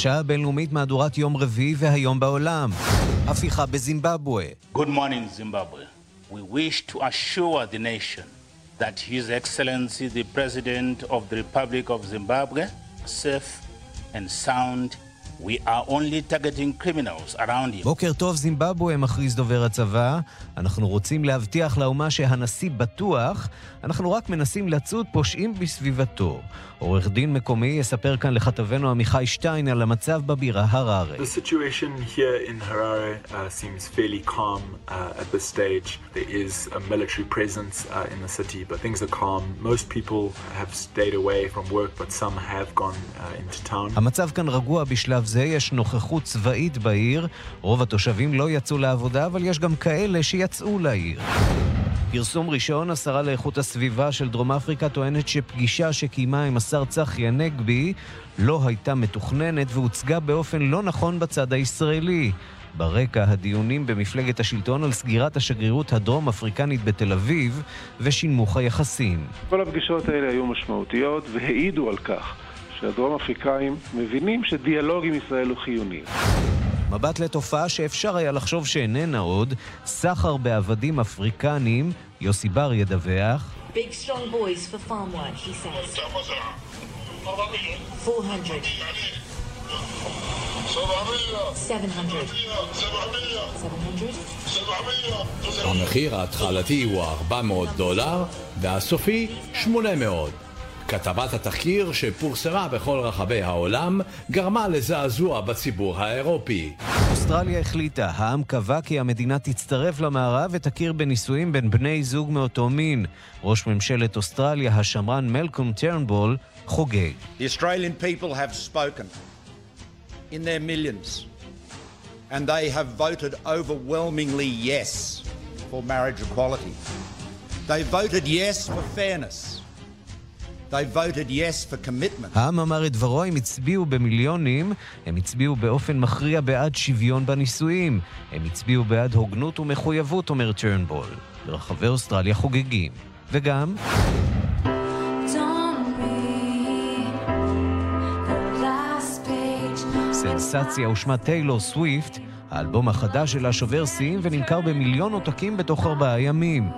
השעה הבינלאומית מהדורת יום רביעי והיום בעולם. הפיכה בזימבבואה. Good morning, Zimbabwe. We wish to assure the nation that His Excellency the President of the Republic of Zimbabwe, safe and sound We are only targeting criminals around him. בוקר טוב זימבבואה, מכריז דובר הצבא. אנחנו רוצים להבטיח לאומה שהנשיא בטוח, אנחנו רק מנסים לצוד פושעים בסביבתו. עורך דין מקומי יספר כאן לכתבנו עמיחי שטיין על המצב בבירה הרare. The situation here in Harare uh, seems fairly calm uh, at this stage. There is a military presence uh, in the city, but things are calm. Most people have stayed away from work, but some have gone uh, into town. המצב כאן רגוע בשלב זה, יש נוכחות צבאית בעיר. רוב התושבים לא יצאו לעבודה, אבל יש גם כאלה שיצאו לעיר. פרסום ראשון, השרה לאיכות הסביבה של דרום אפריקה טוענת שפגישה שקיימה עם השר צחי הנגבי לא הייתה מתוכננת והוצגה באופן לא נכון בצד הישראלי. ברקע הדיונים במפלגת השלטון על סגירת השגרירות הדרום-אפריקנית בתל אביב ושינמוך היחסים. כל הפגישות האלה היו משמעותיות והעידו על כך שהדרום אפריקאים מבינים שדיאלוג עם ישראל הוא חיוני. מבט לתופעה שאפשר היה לחשוב שאיננה עוד, סחר בעבדים אפריקנים, יוסי בר ידווח. Big strong boys for farm work, he says. 400. 700. 700? המחיר ההתחלתי הוא 400 דולר והסופי 800. כתבת התחקיר שפורסמה בכל רחבי העולם גרמה לזעזוע בציבור האירופי. אוסטרליה החליטה, העם קבע כי המדינה תצטרף למערב ותכיר בנישואים בין בני זוג מאותו מין. ראש ממשלת אוסטרליה, השמרן מלקום טרנבול, חוגג. The Australian people have spoken in their millions and they have voted overwhelmingly yes for marriage equality. They voted yes for fairness. העם אמר את דברו, הם הצביעו במיליונים, הם הצביעו באופן מכריע בעד שוויון בנישואים. הם הצביעו בעד הוגנות ומחויבות, אומר טרנבול. ברחבי אוסטרליה חוגגים. וגם... סנסציה ושמה טיילור סוויפט, האלבום החדש שלה שובר שיאים ונמכר במיליון עותקים בתוך ארבעה ימים.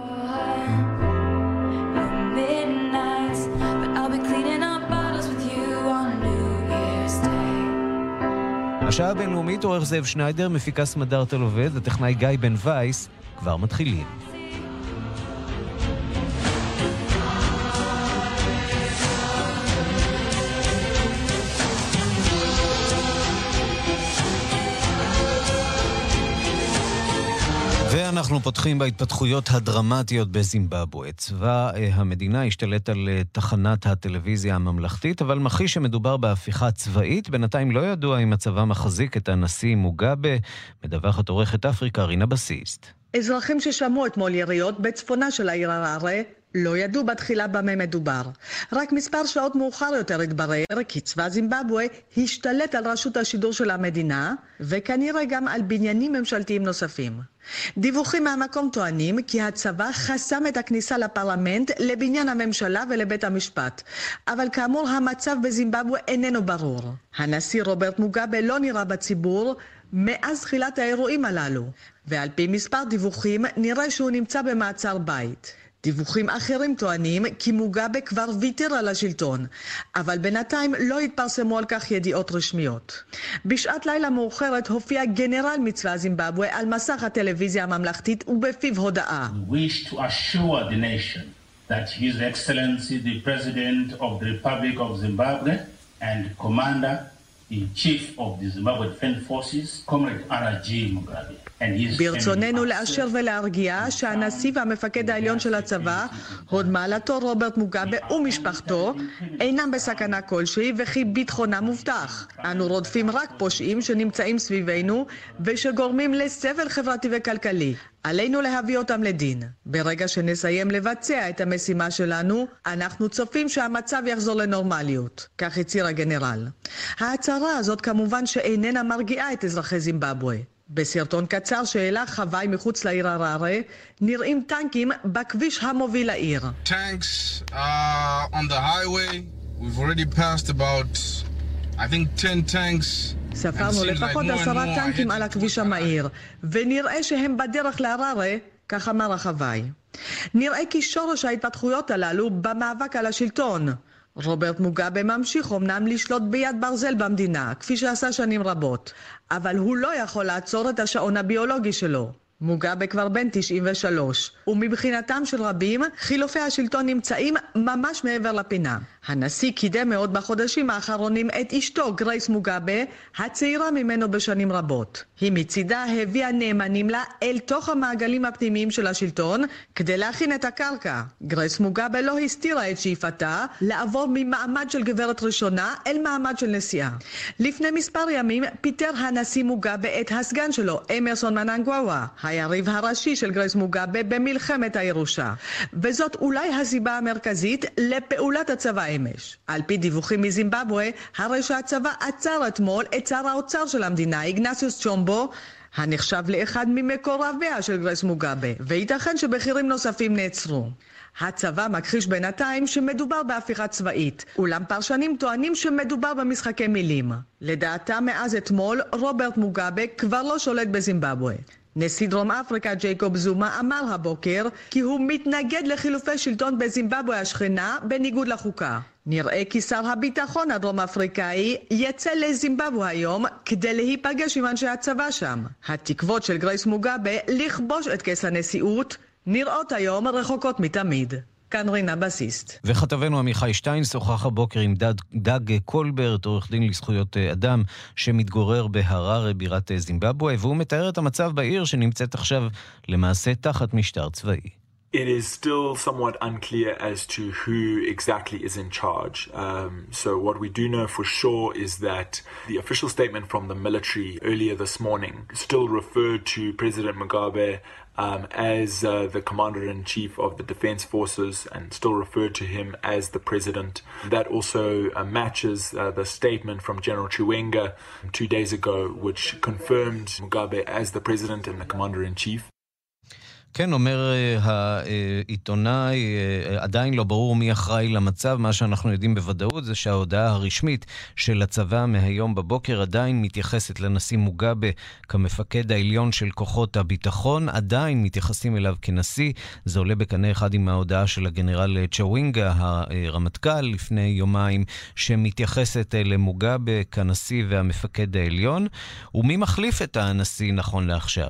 השעה הבינלאומית, עורך זאב שניידר, מפיקה סמדארטל עובד, הטכנאי גיא בן וייס, כבר מתחילים. ואנחנו פותחים בהתפתחויות הדרמטיות בזימבבואה. צבא אה, המדינה השתלט על אה, תחנת הטלוויזיה הממלכתית, אבל מכחיש שמדובר בהפיכה צבאית. בינתיים לא ידוע אם הצבא מחזיק את הנשיא מוגאבה. מדווחת עורכת אפריקה רינה בסיסט. אזרחים ששמעו אתמול יריות בצפונה של העיר הררה לא ידעו בתחילה במה מדובר. רק מספר שעות מאוחר יותר התברר כי צבא זימבבואה השתלט על רשות השידור של המדינה, וכנראה גם על בניינים ממשלתיים נוספים. דיווחים מהמקום טוענים כי הצבא חסם את הכניסה לפרלמנט, לבניין הממשלה ולבית המשפט. אבל כאמור המצב בזימבבואה איננו ברור. הנשיא רוברט מוגאבה לא נראה בציבור מאז תחילת האירועים הללו, ועל פי מספר דיווחים נראה שהוא נמצא במעצר בית. דיווחים אחרים טוענים כי מוגאבה כבר ויתר על השלטון, אבל בינתיים לא התפרסמו על כך ידיעות רשמיות. בשעת לילה מאוחרת הופיע גנרל מצבא זימבבואה על מסך הטלוויזיה הממלכתית ובפיו הודעה. And Commander in Chief of the Zimbabwe Defense Forces, Comrade R.G. Mugabe. ברצוננו לאשר ולהרגיע שהנשיא והמפקד העליון של הצבא, הוד מעלתו רוברט מוגאבה ומשפחתו, אינם בסכנה כלשהי וכי ביטחונם מובטח. אנו רודפים רק פושעים שנמצאים סביבנו ושגורמים לסבל חברתי וכלכלי. עלינו להביא אותם לדין. ברגע שנסיים לבצע את המשימה שלנו, אנחנו צופים שהמצב יחזור לנורמליות. כך הצהיר הגנרל. ההצהרה הזאת כמובן שאיננה מרגיעה את אזרחי זימבבואה. בסרטון קצר שהעלה חוואי מחוץ לעיר הררה, נראים טנקים בכביש המוביל לעיר. Tanks uh, on the highway. We've already passed about ספרנו לפחות עשרה טנקים על הכביש המהיר, ונראה שהם בדרך להררה, כך אמר החוואי. נראה כי שורש ההתפתחויות הללו במאבק על השלטון. רוברט מוגאבה ממשיך אמנם לשלוט ביד ברזל במדינה, כפי שעשה שנים רבות, אבל הוא לא יכול לעצור את השעון הביולוגי שלו. מוגאבה כבר בן 93, ומבחינתם של רבים, חילופי השלטון נמצאים ממש מעבר לפינה. הנשיא קידם מאוד בחודשים האחרונים את אשתו גרייס מוגאבה, הצעירה ממנו בשנים רבות. היא מצידה הביאה נאמנים לה אל תוך המעגלים הפנימיים של השלטון כדי להכין את הקרקע. גרייס מוגאבה לא הסתירה את שאיפתה לעבור ממעמד של גברת ראשונה אל מעמד של נשיאה. לפני מספר ימים פיטר הנשיא מוגאבה את הסגן שלו, אמרסון מננגוואה, היריב הראשי של גרייס מוגאבה במלחמת הירושה. וזאת אולי הסיבה המרכזית לפעולת הצבא אמש. על פי דיווחים מזימבבואה, הרי שהצבא עצר אתמול את שר האוצר של המדינה, איגנסיוס צ'ומבו, הנחשב לאחד ממקורביה של גרייס מוגאבה, וייתכן שבכירים נוספים נעצרו. הצבא מכחיש בינתיים שמדובר בהפיכה צבאית, אולם פרשנים טוענים שמדובר במשחקי מילים. לדעתם מאז אתמול, רוברט מוגאבה כבר לא שולט בזימבבואה. נשיא דרום אפריקה ג'ייקוב זומה אמר הבוקר כי הוא מתנגד לחילופי שלטון בזימבבואה השכנה בניגוד לחוקה. נראה כי שר הביטחון הדרום אפריקאי יצא לזימבבואה היום כדי להיפגש עם אנשי הצבא שם. התקוות של גרייס מוגאבה לכבוש את כס הנשיאות נראות היום רחוקות מתמיד. כאן רינה בסיסט. וכתבנו עמיחי שטיין שוחח הבוקר עם דג, דג קולברט, עורך דין לזכויות אה, אדם, שמתגורר בהררה, בירת אה, זימבבואה, והוא מתאר את המצב בעיר שנמצאת עכשיו למעשה תחת משטר צבאי. It is still somewhat unclear as to who exactly is in charge. Um, so, what we do know for sure is that the official statement from the military earlier this morning still referred to President Mugabe um, as uh, the commander in chief of the defense forces and still referred to him as the president. That also uh, matches uh, the statement from General Chiwenga two days ago, which confirmed Mugabe as the president and the commander in chief. כן, אומר העיתונאי, עדיין לא ברור מי אחראי למצב. מה שאנחנו יודעים בוודאות זה שההודעה הרשמית של הצבא מהיום בבוקר עדיין מתייחסת לנשיא מוגאבה כמפקד העליון של כוחות הביטחון, עדיין מתייחסים אליו כנשיא. זה עולה בקנה אחד עם ההודעה של הגנרל צ'ווינגה, הרמטכ"ל, לפני יומיים, שמתייחסת למוגאבה כנשיא והמפקד העליון. ומי מחליף את הנשיא נכון לעכשיו?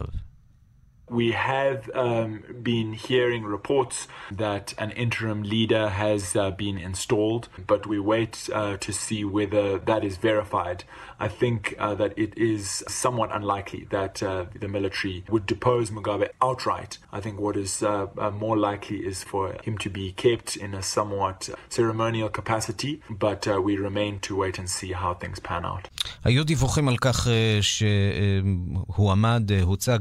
We have um, been hearing reports that an interim leader has uh, been installed, but we wait uh, to see whether that is verified. I think uh, that it is somewhat unlikely that uh, the military would depose Mugabe outright. I think what is uh, uh, more likely is for him to be kept in a somewhat ceremonial capacity, but we remain to wait and see how things pan out. היו דיווחים על כך שהוא עמד, הוצג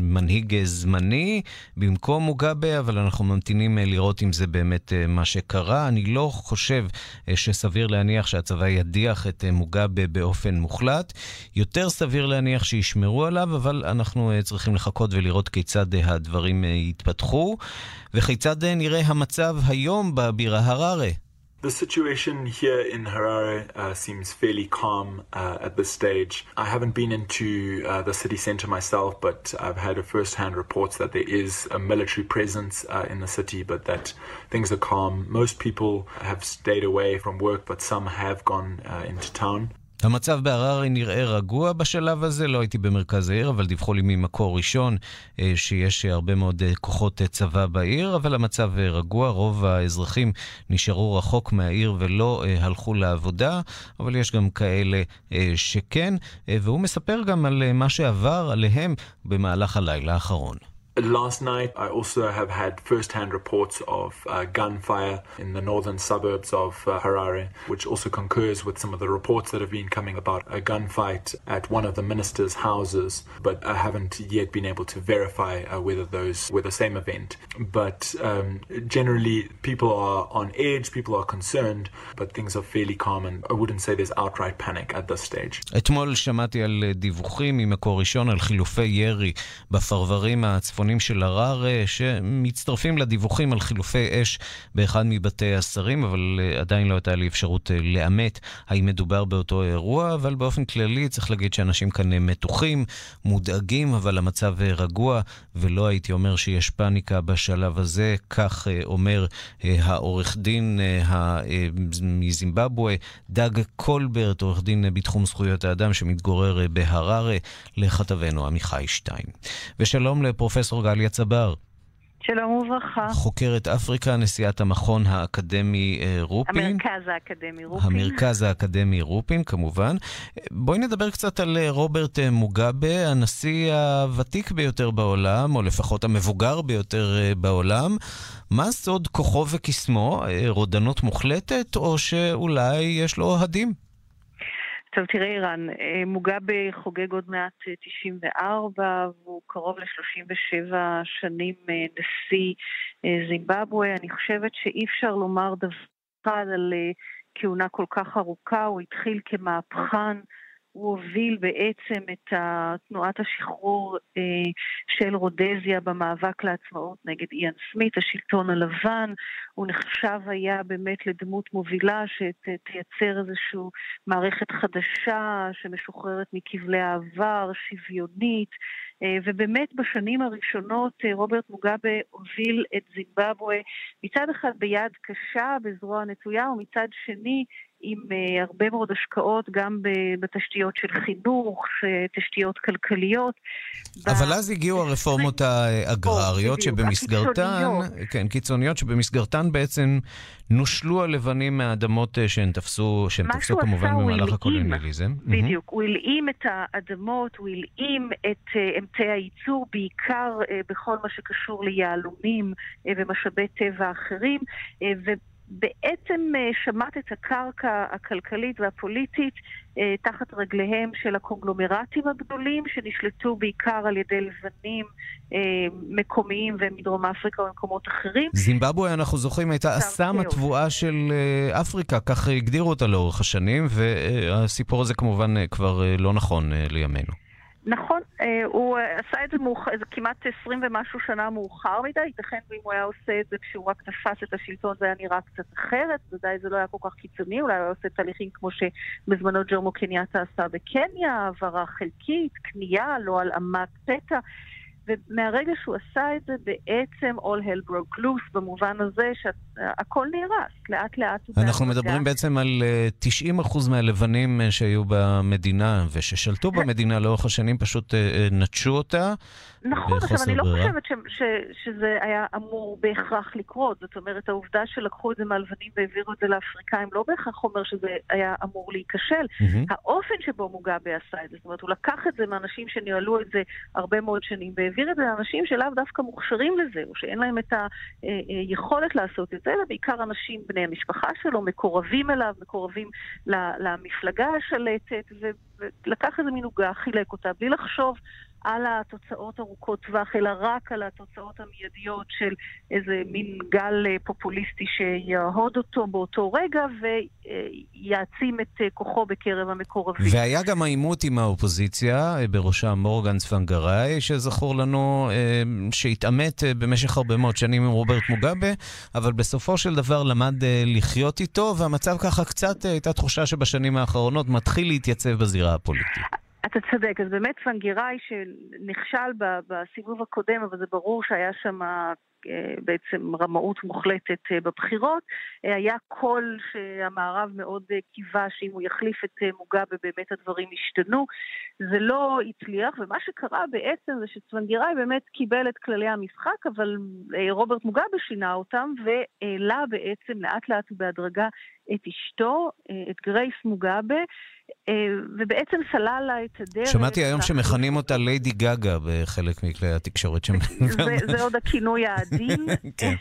מנהיג זמני במקום מוגאבה, אבל אנחנו ממתינים לראות אם זה באמת מה שקרה. אני לא חושב שסביר להניח שהצבא ידיח את מוגאבה מוחלט. יותר סביר להניח שישמרו עליו, אבל אנחנו צריכים לחכות ולראות כיצד הדברים יתפתחו, וכיצד נראה המצב היום בבירה הררה. The situation here in Harare uh, seems fairly calm uh, at this stage. I haven't been into uh, the city center myself, but I've had first-hand reports that there is a military presence uh, in the city, but that things are calm. Most people have stayed away from work, but some have gone uh, into town. המצב בהררי נראה רגוע בשלב הזה, לא הייתי במרכז העיר, אבל דיווחו לי ממקור ראשון שיש הרבה מאוד כוחות צבא בעיר, אבל המצב רגוע, רוב האזרחים נשארו רחוק מהעיר ולא הלכו לעבודה, אבל יש גם כאלה שכן, והוא מספר גם על מה שעבר עליהם במהלך הלילה האחרון. Last night, I also have had first hand reports of uh, gunfire in the northern suburbs of uh, Harare, which also concurs with some of the reports that have been coming about a gunfight at one of the minister's houses. But I haven't yet been able to verify uh, whether those were the same event. But um, generally, people are on edge, people are concerned, but things are fairly calm, and I wouldn't say there's outright panic at this stage. אתמול שמעתי על דיווחים ממקור ראשון על חילופי ירי בפרברים הצפוניים. הצפונים של הרר, שמצטרפים לדיווחים על חילופי אש באחד מבתי השרים, אבל עדיין לא הייתה לי אפשרות לאמת האם מדובר באותו אירוע, אבל באופן כללי צריך להגיד שאנשים כאן מתוחים, מודאגים, אבל המצב רגוע, ולא הייתי אומר שיש פאניקה בשלב הזה. כך אומר העורך דין מזימבבואה, דג קולברט, עורך דין בתחום זכויות האדם שמתגורר בהררה, לכתבנו עמיחי שטיין. ושלום לפרופסור גליה צבר. שלום וברכה. חוקרת אפריקה, נשיאת המכון האקדמי אה, רופין. המרכז האקדמי רופין. המרכז האקדמי רופין, כמובן. בואי נדבר קצת על אה, רוברט אה, מוגאבה, הנשיא הוותיק ביותר בעולם, או לפחות המבוגר ביותר בעולם. מה סוד כוחו וקסמו? רודנות מוחלטת, או שאולי יש לו הדים? טוב, תראה, אירן, אה, מוגאבה חוגג עוד מעט 94, אה, והוא קרוב ל-37 שנים אה, נשיא זימבבואה. אני חושבת שאי אפשר לומר דבר אחד על כהונה כל כך ארוכה. הוא התחיל כמהפכן. הוא הוביל בעצם את תנועת השחרור אה, של רודזיה במאבק לעצמאות נגד איאן סמית, השלטון הלבן. הוא נחשב היה באמת לדמות מובילה שתייצר איזושהי מערכת חדשה שמשוחררת מכבלי העבר, שוויונית. אה, ובאמת בשנים הראשונות אה, רוברט מוגאבה הוביל את זימבבואה מצד אחד ביד קשה, בזרוע נטויה, ומצד שני עם uh, הרבה מאוד השקעות גם בתשתיות של חינוך, תשתיות כלכליות. אבל ב... אז הגיעו הרפורמות האגרריות שבמסגרתן, כן, קיצוניות, שבמסגרתן בעצם נושלו הלבנים מהאדמות אה, שהן תפסו, שהן תפסו כמובן במהלך הקולוניאליזם. בדיוק. הוא הלאים את האדמות, הוא הלאים את uh, אמצעי הייצור, בעיקר בכל מה שקשור ליהלומים ומשאבי טבע אחרים, בעצם אה, שמט את הקרקע הכלכלית והפוליטית אה, תחת רגליהם של הקונגלומרטים הגדולים שנשלטו בעיקר על ידי לבנים אה, מקומיים ומדרום אפריקה ומקומות אחרים. זימבבואה, אנחנו זוכרים, הייתה אסם התבואה של אפריקה, כך הגדירו אותה לאורך השנים, והסיפור הזה כמובן כבר לא נכון לימינו. נכון, אה, הוא אה, עשה את זה מאוח... כמעט 20 ומשהו שנה מאוחר מדי, ייתכן ואם הוא היה עושה את זה כשהוא רק תפס את השלטון זה היה נראה קצת אחרת, ודאי זה לא היה כל כך קיצוני, אולי הוא היה עושה תהליכים כמו שבזמנו ג'ורמו קניאטה עשה בקניה, העברה חלקית, קנייה, לא הלאמת פתע. ומהרגע שהוא עשה את זה, בעצם all hell broke loose, במובן הזה שהכל נהרס, לאט לאט. אנחנו מדברים בעצם על 90% אה, מהלבנים אה, שהיו במדינה וששלטו במדינה לאורך השנים, פשוט אה, נטשו אותה. נכון, עכשיו אני לא חושבת ש, ש, שזה היה אמור בהכרח לקרות. זאת אומרת, העובדה שלקחו את זה מהלבנים והעבירו את זה לאפריקאים לא בהכרח אומר שזה היה אמור להיכשל. Mm-hmm. האופן שבו מוגאבה עשה את זה, זאת אומרת, הוא לקח את זה מאנשים שניהלו את זה הרבה מאוד שנים והעביר את זה לאנשים שלאו דווקא מוכשרים לזה, או שאין להם את היכולת אה, אה, לעשות את זה, אלא בעיקר אנשים בני המשפחה שלו, מקורבים אליו, מקורבים למפלגה השלטת, ולקח איזה מין עוגה, חילק אותה, בלי לחשוב על התוצאות ארוכות טווח, אלא רק על התוצאות המיידיות של איזה מין גל אה, פופוליסטי שיהוד אותו באותו רגע ויעצים את אה, כוחו בקרב המקורבים. והיה גם העימות עם האופוזיציה, אה, בראשה מורגן צפנגראי, שזכור לנו שהתעמת במשך הרבה מאוד שנים עם רוברט מוגאבה, אבל בסופו של דבר למד לחיות איתו, והמצב ככה קצת, הייתה תחושה שבשנים האחרונות מתחיל להתייצב בזירה הפוליטית. אתה צודק, אז באמת פנגיראי שנכשל בסיבוב הקודם, אבל זה ברור שהיה שם אה, בעצם רמאות מוחלטת אה, בבחירות, אה, היה קול שהמערב מאוד קיווה שאם הוא יחליף את מוגאבה באמת הדברים ישתנו. זה לא הצליח, ומה שקרה בעצם זה שצוונגיראי באמת קיבל את כללי המשחק, אבל רוברט מוגאבה שינה אותם והעלה בעצם לאט לאט ובהדרגה את אשתו, את גרייס מוגאבה. אה, ובעצם סלל לה את הדרך. שמעתי היום שמכנים אותה ליידי גאגה בחלק מכלי התקשורת שם. זה עוד הכינוי העדין. כן,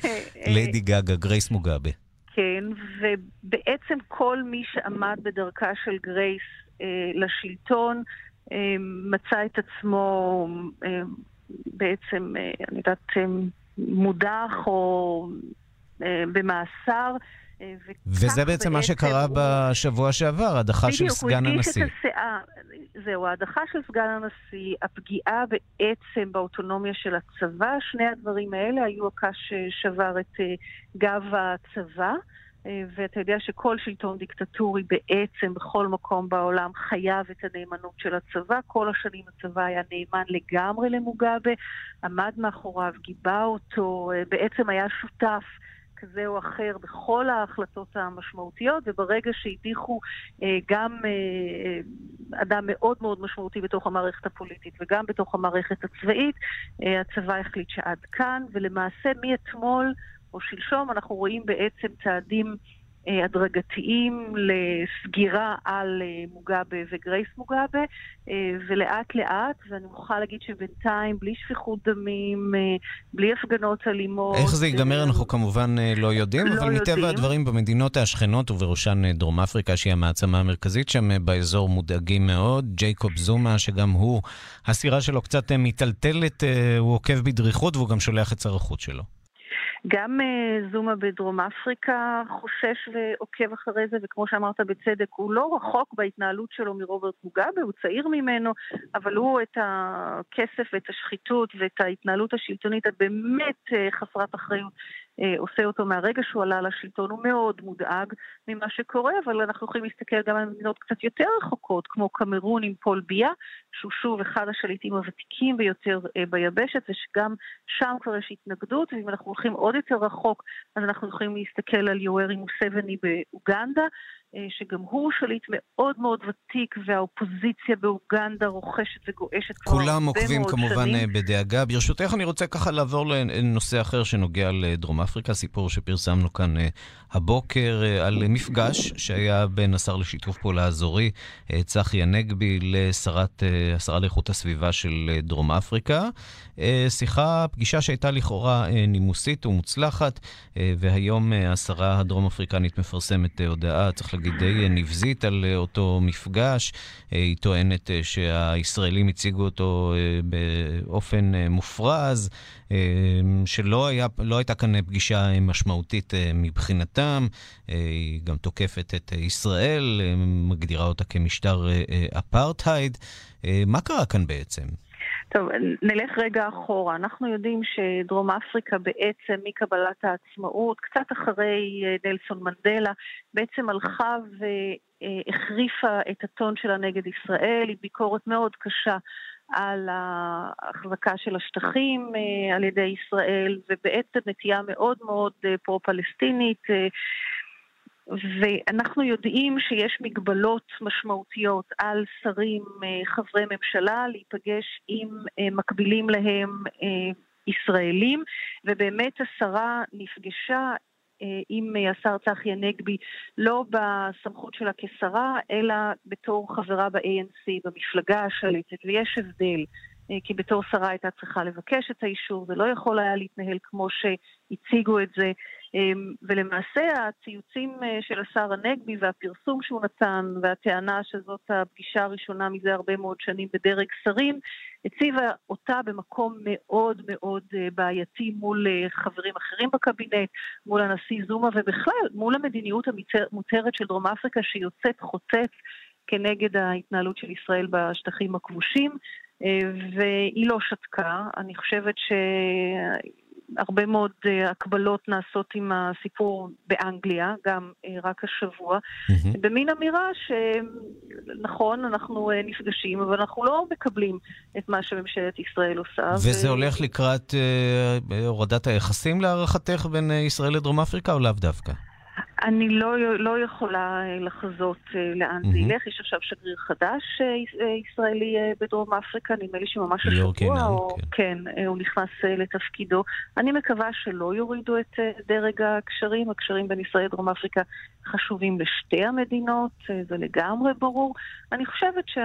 ליידי גאגה, גרייס מוגאבה. כן, ובעצם כל מי שעמד בדרכה של גרייס אה, לשלטון אה, מצא את עצמו אה, בעצם, אה, אני יודעת, אה, מודח או אה, במאסר. וזה בעצם מה שקרה הוא... בשבוע שעבר, הדחה של סגן הנשיא. בדיוק, הוא הגדיש את הסאה. זהו, ההדחה של סגן הנשיא, הפגיעה בעצם באוטונומיה של הצבא, שני הדברים האלה היו הקש ששבר את גב הצבא. ואתה יודע שכל שלטון דיקטטורי בעצם בכל מקום בעולם חייב את הנאמנות של הצבא. כל השנים הצבא היה נאמן לגמרי למוגאבה, עמד מאחוריו, גיבה אותו, בעצם היה שותף. כזה או אחר בכל ההחלטות המשמעותיות, וברגע שהדיחו אה, גם אה, אדם מאוד מאוד משמעותי בתוך המערכת הפוליטית וגם בתוך המערכת הצבאית, אה, הצבא החליט שעד כאן, ולמעשה מאתמול או שלשום אנחנו רואים בעצם צעדים אה, הדרגתיים לסגירה על אה, מוגאבה וגרייס מוגאבה, אה, ולאט לאט, ואני מוכרחה להגיד שבינתיים, בלי שפיכות דמים, בלי הפגנות אלימות... איך זה ייגמר אנחנו כמובן לא יודעים, לא אבל. מטבע הדברים במדינות השכנות, ובראשן דרום אפריקה, שהיא המעצמה המרכזית שם באזור, מודאגים מאוד. ג'ייקוב זומה, שגם הוא, הסירה שלו קצת מיטלטלת, הוא עוקב בדריכות והוא גם שולח את שר החוץ שלו. גם uh, זומה בדרום אפריקה חושש ועוקב אחרי זה, וכמו שאמרת בצדק, הוא לא רחוק בהתנהלות שלו מרוברט מוגאבה, הוא צעיר ממנו, אבל הוא את הכסף ואת השחיתות ואת ההתנהלות השלטונית הבאמת uh, חסרת אחריות אה, עושה אותו מהרגע שהוא עלה לשלטון, הוא מאוד מודאג ממה שקורה, אבל אנחנו יכולים להסתכל גם על מדינות קצת יותר רחוקות, כמו קמרון עם פול ביה, שהוא שוב אחד השליטים הוותיקים ביותר אה, ביבשת, ושגם שם כבר יש התנגדות, ואם אנחנו הולכים עוד יותר רחוק, אז אנחנו יכולים להסתכל על יוארי מוסבני באוגנדה, אה, שגם הוא שליט מאוד מאוד ותיק, והאופוזיציה באוגנדה רוכשת וגועשת כבר הרבה מאוד שנים. כולם עוקבים כמובן אה, בדאגה. ברשותך, אני רוצה ככה לעבור לנושא אחר שנוגע לדרום אפריקה, סיפור שפרסמנו כאן אה, הבוקר על מפגש שהיה בין השר לשיתוף פעולה אזורי, צחי הנגבי, לשרה לאיכות הסביבה של דרום אפריקה. שיחה, פגישה שהייתה לכאורה נימוסית ומוצלחת, והיום השרה הדרום אפריקנית מפרסמת הודעה, צריך להגיד, די נבזית על אה, אותו מפגש. אה, היא טוענת אה, שהישראלים הציגו אותו באופן מופרז, שלא היה, לא הייתה כאן פגישה משמעותית מבחינתם. היא גם תוקפת את ישראל, מגדירה אותה כמשטר אפרטהייד. מה קרה כאן בעצם? טוב, נלך רגע אחורה. אנחנו יודעים שדרום אפריקה בעצם מקבלת העצמאות, קצת אחרי אה, נלסון מנדלה, בעצם הלכה והחריפה את הטון שלה נגד ישראל, היא ביקורת מאוד קשה על ההחזקה של השטחים אה, על ידי ישראל, ובעצם נטייה מאוד מאוד אה, פרו-פלסטינית. ואנחנו יודעים שיש מגבלות משמעותיות על שרים, אה, חברי ממשלה, להיפגש עם אה, מקבילים להם אה, ישראלים, ובאמת השרה נפגשה עם השר צחי הנגבי לא בסמכות שלה כשרה, אלא בתור חברה ב-ANC, במפלגה השליטת, ויש הבדל. כי בתור שרה הייתה צריכה לבקש את האישור, זה לא יכול היה להתנהל כמו שהציגו את זה. אמ, ולמעשה הציוצים אה, של השר הנגבי והפרסום שהוא נתן והטענה שזאת הפגישה הראשונה מזה הרבה מאוד שנים בדרג שרים הציבה אותה במקום מאוד מאוד אה, בעייתי מול אה, חברים אחרים בקבינט, מול הנשיא זומה ובכלל מול המדיניות המותרת של דרום אפריקה שיוצאת חוטף כנגד ההתנהלות של ישראל בשטחים הכבושים והיא לא שתקה. אני חושבת ש... הרבה מאוד uh, הקבלות נעשות עם הסיפור באנגליה, גם uh, רק השבוע, mm-hmm. במין אמירה שנכון, אנחנו נפגשים, אבל אנחנו לא מקבלים את מה שממשלת ישראל עושה. וזה ו... הולך לקראת הורדת היחסים להערכתך בין ישראל לדרום אפריקה, או לאו דווקא? אני לא, לא יכולה אה, לחזות אה, לאן mm-hmm. זה ילך. יש עכשיו שגריר חדש אה, ישראלי בדרום אפריקה, נדמה לי שממש השבוע, או... כן. כן, הוא נכנס לתפקידו. אני מקווה שלא יורידו את דרג הקשרים. הקשרים בין ישראל לדרום אפריקה חשובים לשתי המדינות, זה לגמרי ברור. אני חושבת ש...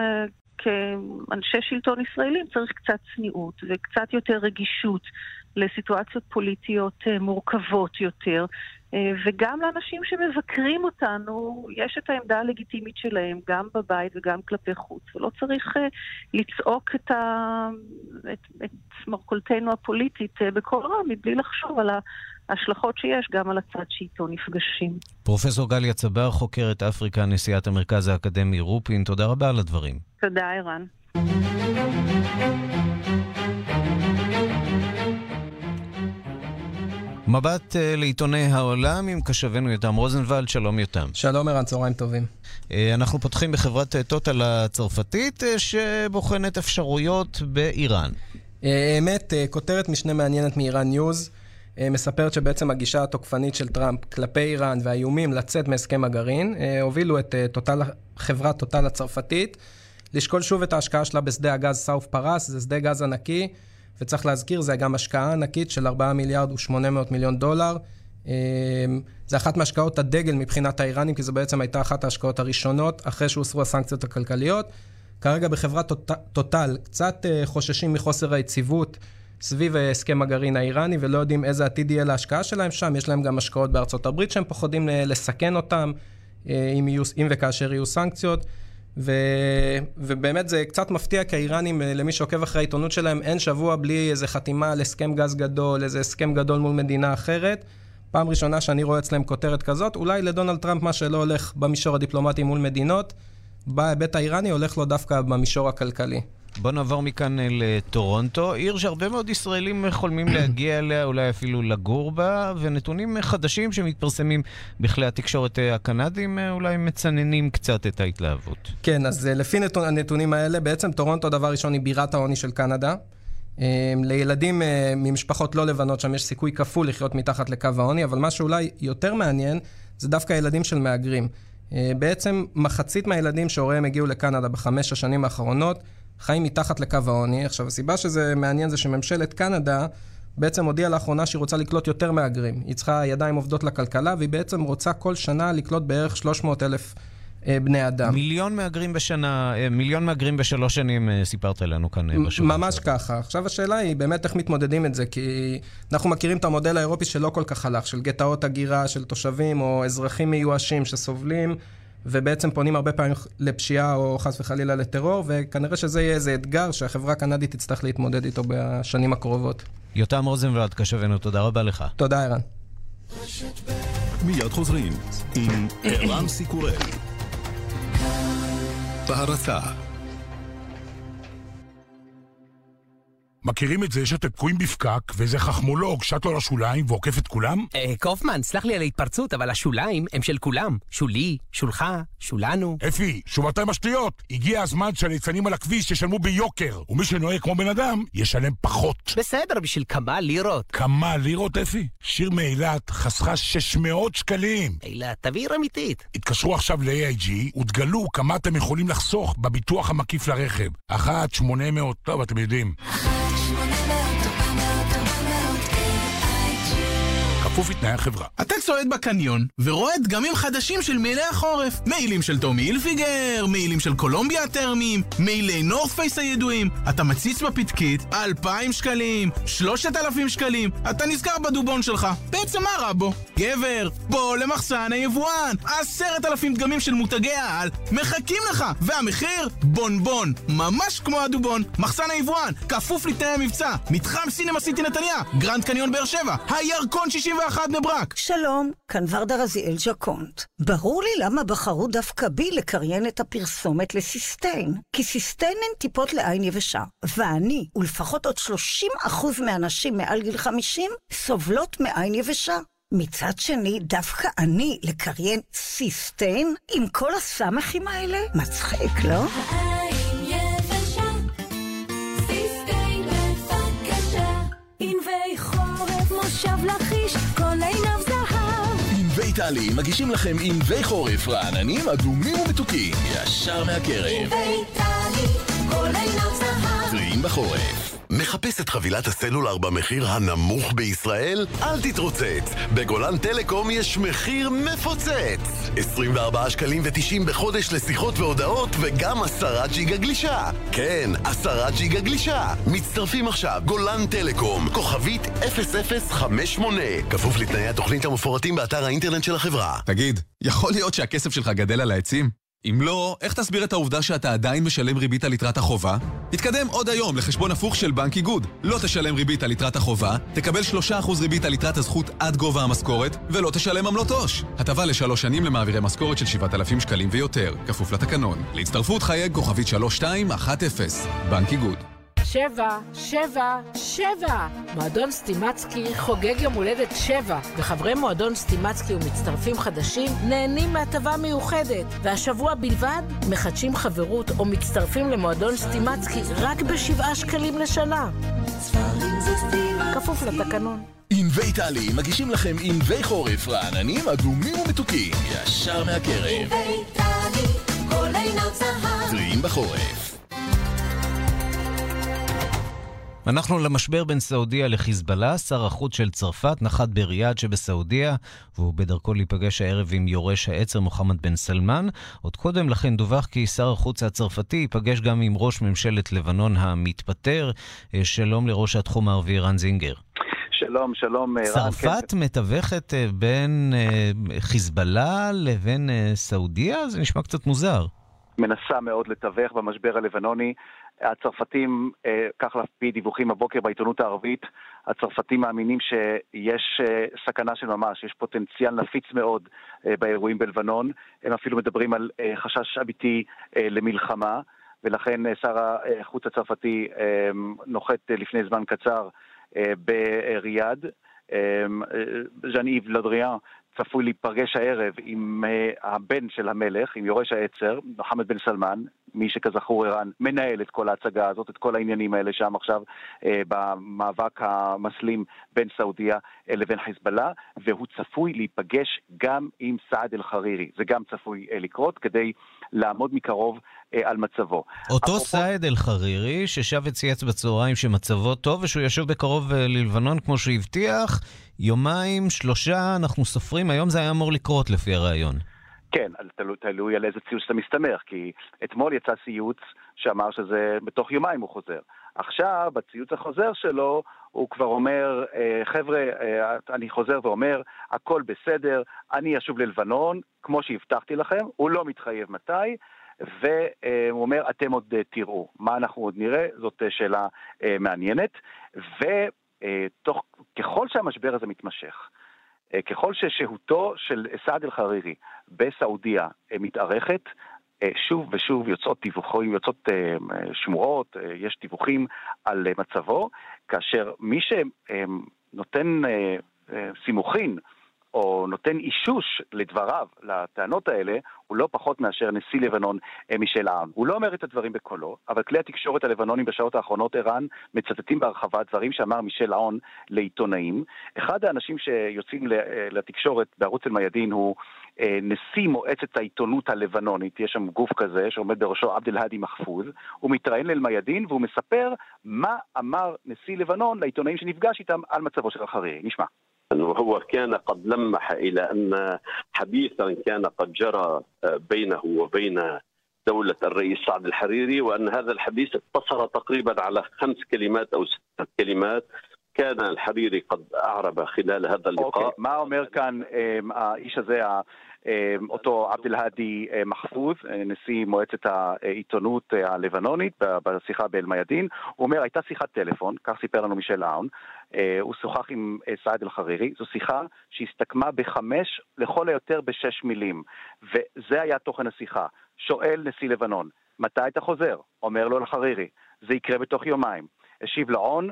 כאנשי שלטון ישראלים צריך קצת צניעות וקצת יותר רגישות לסיטואציות פוליטיות מורכבות יותר, אה, וגם לאנשים שמבקרים אותנו, יש את העמדה הלגיטימית שלהם, גם בבית וגם כלפי חוץ, ולא צריך אה, לצעוק את, ה... את, את מרכולתנו הפוליטית בקול רם, מבלי לחשוב על ההשלכות שיש גם על הצד שאיתו נפגשים. פרופסור גליה צבר, חוקרת אפריקה, נשיאת המרכז האקדמי רופין, תודה רבה על הדברים. תודה, ערן. מבט uh, לעיתוני העולם עם קשבנו יותם רוזנבלד, שלום יותם. שלום ערן, צהריים טובים. אה, אנחנו פותחים בחברת טוטל הצרפתית, אה, שבוחנת אפשרויות באיראן. אמת, כותרת משנה מעניינת מ Iran News. מספרת שבעצם הגישה התוקפנית של טראמפ כלפי איראן והאיומים לצאת מהסכם הגרעין הובילו את טוטל, חברת טוטל הצרפתית לשקול שוב את ההשקעה שלה בשדה הגז סאות' פארס, זה שדה גז ענקי, וצריך להזכיר, זה גם השקעה ענקית של 4 מיליארד ו-800 מיליון דולר. אמ, זה אחת מהשקעות הדגל מבחינת האיראנים, כי זו בעצם הייתה אחת ההשקעות הראשונות, אחרי שהוסרו הסנקציות הכלכליות. כרגע בחברת טוטל קצת אה, חוששים מחוסר היציבות סביב הסכם הגרעין האיראני, ולא יודעים איזה עתיד יהיה להשקעה שלהם שם. יש להם גם השקעות בארצות הברית שהם פוחדים אה, לסכן אותם, אה, אם, יהיו, אם וכאשר יהיו סנקציות. ו... ובאמת זה קצת מפתיע, כי האיראנים, אה, למי שעוקב אחרי העיתונות שלהם, אין שבוע בלי איזה חתימה על הסכם גז גדול, איזה הסכם גדול מול מדינה אחרת. פעם ראשונה שאני רואה אצלם כותרת כזאת, אולי לדונלד טראמפ מה שלא הולך במישור הדיפלומטי מול מדינות, בהיבט האיראני הולך לו דווקא במישור הכלכלי. בוא נעבור מכאן לטורונטו, עיר שהרבה מאוד ישראלים חולמים להגיע אליה, אולי אפילו לגור בה, ונתונים חדשים שמתפרסמים בכלי התקשורת הקנדיים אולי מצננים קצת את ההתלהבות. כן, אז אה, לפי נתון, הנתונים האלה, בעצם טורונטו, דבר ראשון, היא בירת העוני של קנדה. אה, לילדים אה, ממשפחות לא לבנות שם יש סיכוי כפול לחיות מתחת לקו העוני, אבל מה שאולי יותר מעניין זה דווקא ילדים של מהגרים. בעצם מחצית מהילדים שהוריהם הגיעו לקנדה בחמש השנים האחרונות חיים מתחת לקו העוני. עכשיו, הסיבה שזה מעניין זה שממשלת קנדה בעצם הודיעה לאחרונה שהיא רוצה לקלוט יותר מהגרים. היא צריכה ידיים עובדות לכלכלה, והיא בעצם רוצה כל שנה לקלוט בערך 300 אלף אה, בני אדם. מיליון מהגרים בשנה, אה, מיליון מהגרים בשלוש שנים אה, סיפרת לנו כאן בשבוע. ממש עכשיו. ככה. עכשיו השאלה היא באמת איך מתמודדים את זה, כי אנחנו מכירים את המודל האירופי שלא כל כך הלך, של גטאות הגירה, של תושבים או אזרחים מיואשים שסובלים. ובעצם פונים הרבה פעמים לפשיעה או חס וחלילה לטרור, וכנראה שזה יהיה איזה אתגר שהחברה הקנדית תצטרך להתמודד איתו בשנים הקרובות. יותם רוזנבלד, קשבנו, תודה רבה לך. תודה, ערן. מיד חוזרים עם ערן סיקורל. בהרצה מכירים את זה שאתם תקועים בפקק, ואיזה חכמולוג שט לו לשוליים ועוקף את כולם? אה, קופמן, סלח לי על ההתפרצות, אבל השוליים הם של כולם. שולי, שולך, שולנו. אפי, שובתי משטויות. הגיע הזמן שהליצנים על הכביש ישלמו ביוקר, ומי שנוהג כמו בן אדם, ישלם פחות. בסדר, בשביל כמה לירות. כמה לירות, אפי? שיר מאילת חסכה 600 שקלים. אילת, תבהיר אמיתית. התקשרו עכשיו ל-AIG ותגלו כמה אתם יכולים לחסוך בביטוח המקיף לרכב. אחת, 800, טוב, אתם יודעים. כפוף לתנאי החברה. אתה צועד בקניון ורואה דגמים חדשים של מעילי החורף. מעילים של טומי הילפיגר, מעילים של קולומביה הטרמיים, מעילי נורת פייס הידועים. אתה מציץ בפתקית, 2,000 שקלים, 3,000 שקלים. אתה נזכר בדובון שלך. בעצם מה רע בו? גבר, בוא למחסן היבואן. 10,000 דגמים של מותגי העל מחכים לך. והמחיר? בונבון. ממש כמו הדובון. מחסן היבואן, כפוף לתנאי המבצע. מתחם סינמה סיטי נתניה, גרנד קניון באר שבע, הירקון 60 21 בני ברק. שלום, כאן ורדה רזיאל ז'קונט. ברור לי למה בחרו דווקא בי לקריין את הפרסומת לסיסטיין. כי סיסטיין הן טיפות לעין יבשה. ואני, ולפחות עוד 30% מהנשים מעל גיל 50, סובלות מעין יבשה. מצד שני, דווקא אני לקריין סיסטיין עם כל הסמכים האלה? מצחיק, לא? עיניו זהב. ענבי טלי מגישים לכם ענבי חורף רעננים, אדומים ומתוקים, ישר מהכרם. ענבי טלי, כל עיניו זהב. טריים בחורף. מחפש את חבילת הסלולר במחיר הנמוך בישראל? אל תתרוצץ! בגולן טלקום יש מחיר מפוצץ! 24 שקלים ו-90 בחודש לשיחות והודעות וגם 10 ג'יגה גלישה! כן, 10 ג'יגה גלישה! מצטרפים עכשיו, גולן טלקום, כוכבית 0058, כפוף לתנאי התוכנית המפורטים באתר האינטרנט של החברה. תגיד, יכול להיות שהכסף שלך גדל על העצים? אם לא, איך תסביר את העובדה שאתה עדיין משלם ריבית על יתרת החובה? תתקדם עוד היום לחשבון הפוך של בנק איגוד. לא תשלם ריבית על יתרת החובה, תקבל 3% ריבית על יתרת הזכות עד גובה המשכורת, ולא תשלם עמלות עו"ש. הטבה לשלוש שנים למעבירי משכורת של 7,000 שקלים ויותר, כפוף לתקנון. להצטרפות חייג כוכבית 3210. בנק איגוד. שבע, שבע, שבע! מועדון סטימצקי חוגג יום הולדת שבע, וחברי מועדון סטימצקי ומצטרפים חדשים נהנים מהטבה מיוחדת, והשבוע בלבד מחדשים חברות או מצטרפים למועדון סטימצקי רק בשבעה שקלים לשנה. כפוף לתקנון. ענבי טלי מגישים לכם ענבי חורף רעננים, אדומים ומתוקים, ישר מהקרב. ענבי טלי, כל עינות זהב. טריים בחורף. אנחנו למשבר בין סעודיה לחיזבאללה. שר החוץ של צרפת נחת בריאד שבסעודיה, והוא בדרכו להיפגש הערב עם יורש העצר מוחמד בן סלמן. עוד קודם לכן דווח כי שר החוץ הצרפתי ייפגש גם עם ראש ממשלת לבנון המתפטר. אה, שלום לראש התחום הערבי רן זינגר. שלום, שלום. רן. צרפת כן. מתווכת אה, בין אה, חיזבאללה לבין סעודיה? זה נשמע קצת מוזר. מנסה מאוד לתווך במשבר הלבנוני. הצרפתים, אה, כך על פי דיווחים הבוקר בעיתונות הערבית, הצרפתים מאמינים שיש אה, סכנה של ממש, יש פוטנציאל נפיץ מאוד אה, באירועים בלבנון. הם אפילו מדברים על חשש אמיתי למלחמה, ולכן שר החוץ הצרפתי נוחת לפני זמן קצר בריאד. ז'אן איב לדריאן צפוי להיפגש הערב עם הבן של המלך, עם יורש העצר, מוחמד בן סלמן, מי שכזכור ערן מנהל את כל ההצגה הזאת, את כל העניינים האלה שם עכשיו אה, במאבק המסלים בין סעודיה אה, לבין חיזבאללה, והוא צפוי להיפגש גם עם סעד אל-חרירי. זה גם צפוי אה, לקרות כדי לעמוד מקרוב אה, על מצבו. אותו אפרופו... סעד אל-חרירי, ששב וצייץ בצהריים שמצבו טוב ושהוא יושב בקרוב אה, ללבנון כמו שהבטיח, יומיים, שלושה, אנחנו סופרים, היום זה היה אמור לקרות לפי הרעיון. כן, תלוי, תלוי על איזה ציוץ אתה מסתמך, כי אתמול יצא ציוץ שאמר שזה בתוך יומיים הוא חוזר. עכשיו, בציוץ החוזר שלו, הוא כבר אומר, אה, חבר'ה, אה, אני חוזר ואומר, הכל בסדר, אני אשוב ללבנון, כמו שהבטחתי לכם, הוא לא מתחייב מתי, והוא אומר, אתם עוד אה, תראו. מה אנחנו עוד נראה? זאת שאלה מעניינת. וככל שהמשבר הזה מתמשך, ככל ששהותו של סעד אל-חרירי בסעודיה אה, מתארכת, אה, שוב ושוב יוצאות דיווחים, יוצאות שמועות, יש דיווחים על מצבו, כאשר מי שנותן סימוכין או נותן אישוש לדבריו, לטענות האלה, הוא לא פחות מאשר נשיא לבנון אה, מישל העם. הוא לא אומר את הדברים בקולו, אבל כלי התקשורת הלבנונים בשעות האחרונות, ערן, מצטטים בהרחבה דברים שאמר מישל העון לעיתונאים. אחד האנשים שיוצאים אה, לתקשורת בערוץ אל-מיאדין הוא אה, נשיא מועצת העיתונות הלבנונית, יש שם גוף כזה שעומד בראשו עבד אל-האדי מחפוז, הוא מתראיין לאל-מיאדין והוא מספר מה אמר נשיא לבנון לעיתונאים שנפגש איתם על מצבו של החרירי. נשמע. وهو كان قد لمح الى ان حديثا كان قد جرى بينه وبين دولة الرئيس سعد الحريري وأن هذا الحديث اقتصر تقريبا على خمس كلمات أو ست كلمات كان الحريري قد أعرب خلال هذا اللقاء. أوكي. ما אומר כאן האיש הזה אותו עבד אל-האדי מחפוז, נשיא מועצת העיתונות הלבנונית בשיחה באל-מיאדין, הוא אומר, הייתה שיחת טלפון, כך סיפר לנו מישל אהון, הוא שוחח עם סעד אל-חרירי, זו שיחה שהסתכמה בחמש, לכל היותר בשש מילים, וזה היה תוכן השיחה. שואל נשיא לבנון, מתי אתה חוזר? אומר לו אל-חרירי, זה יקרה בתוך יומיים. השיב לעון,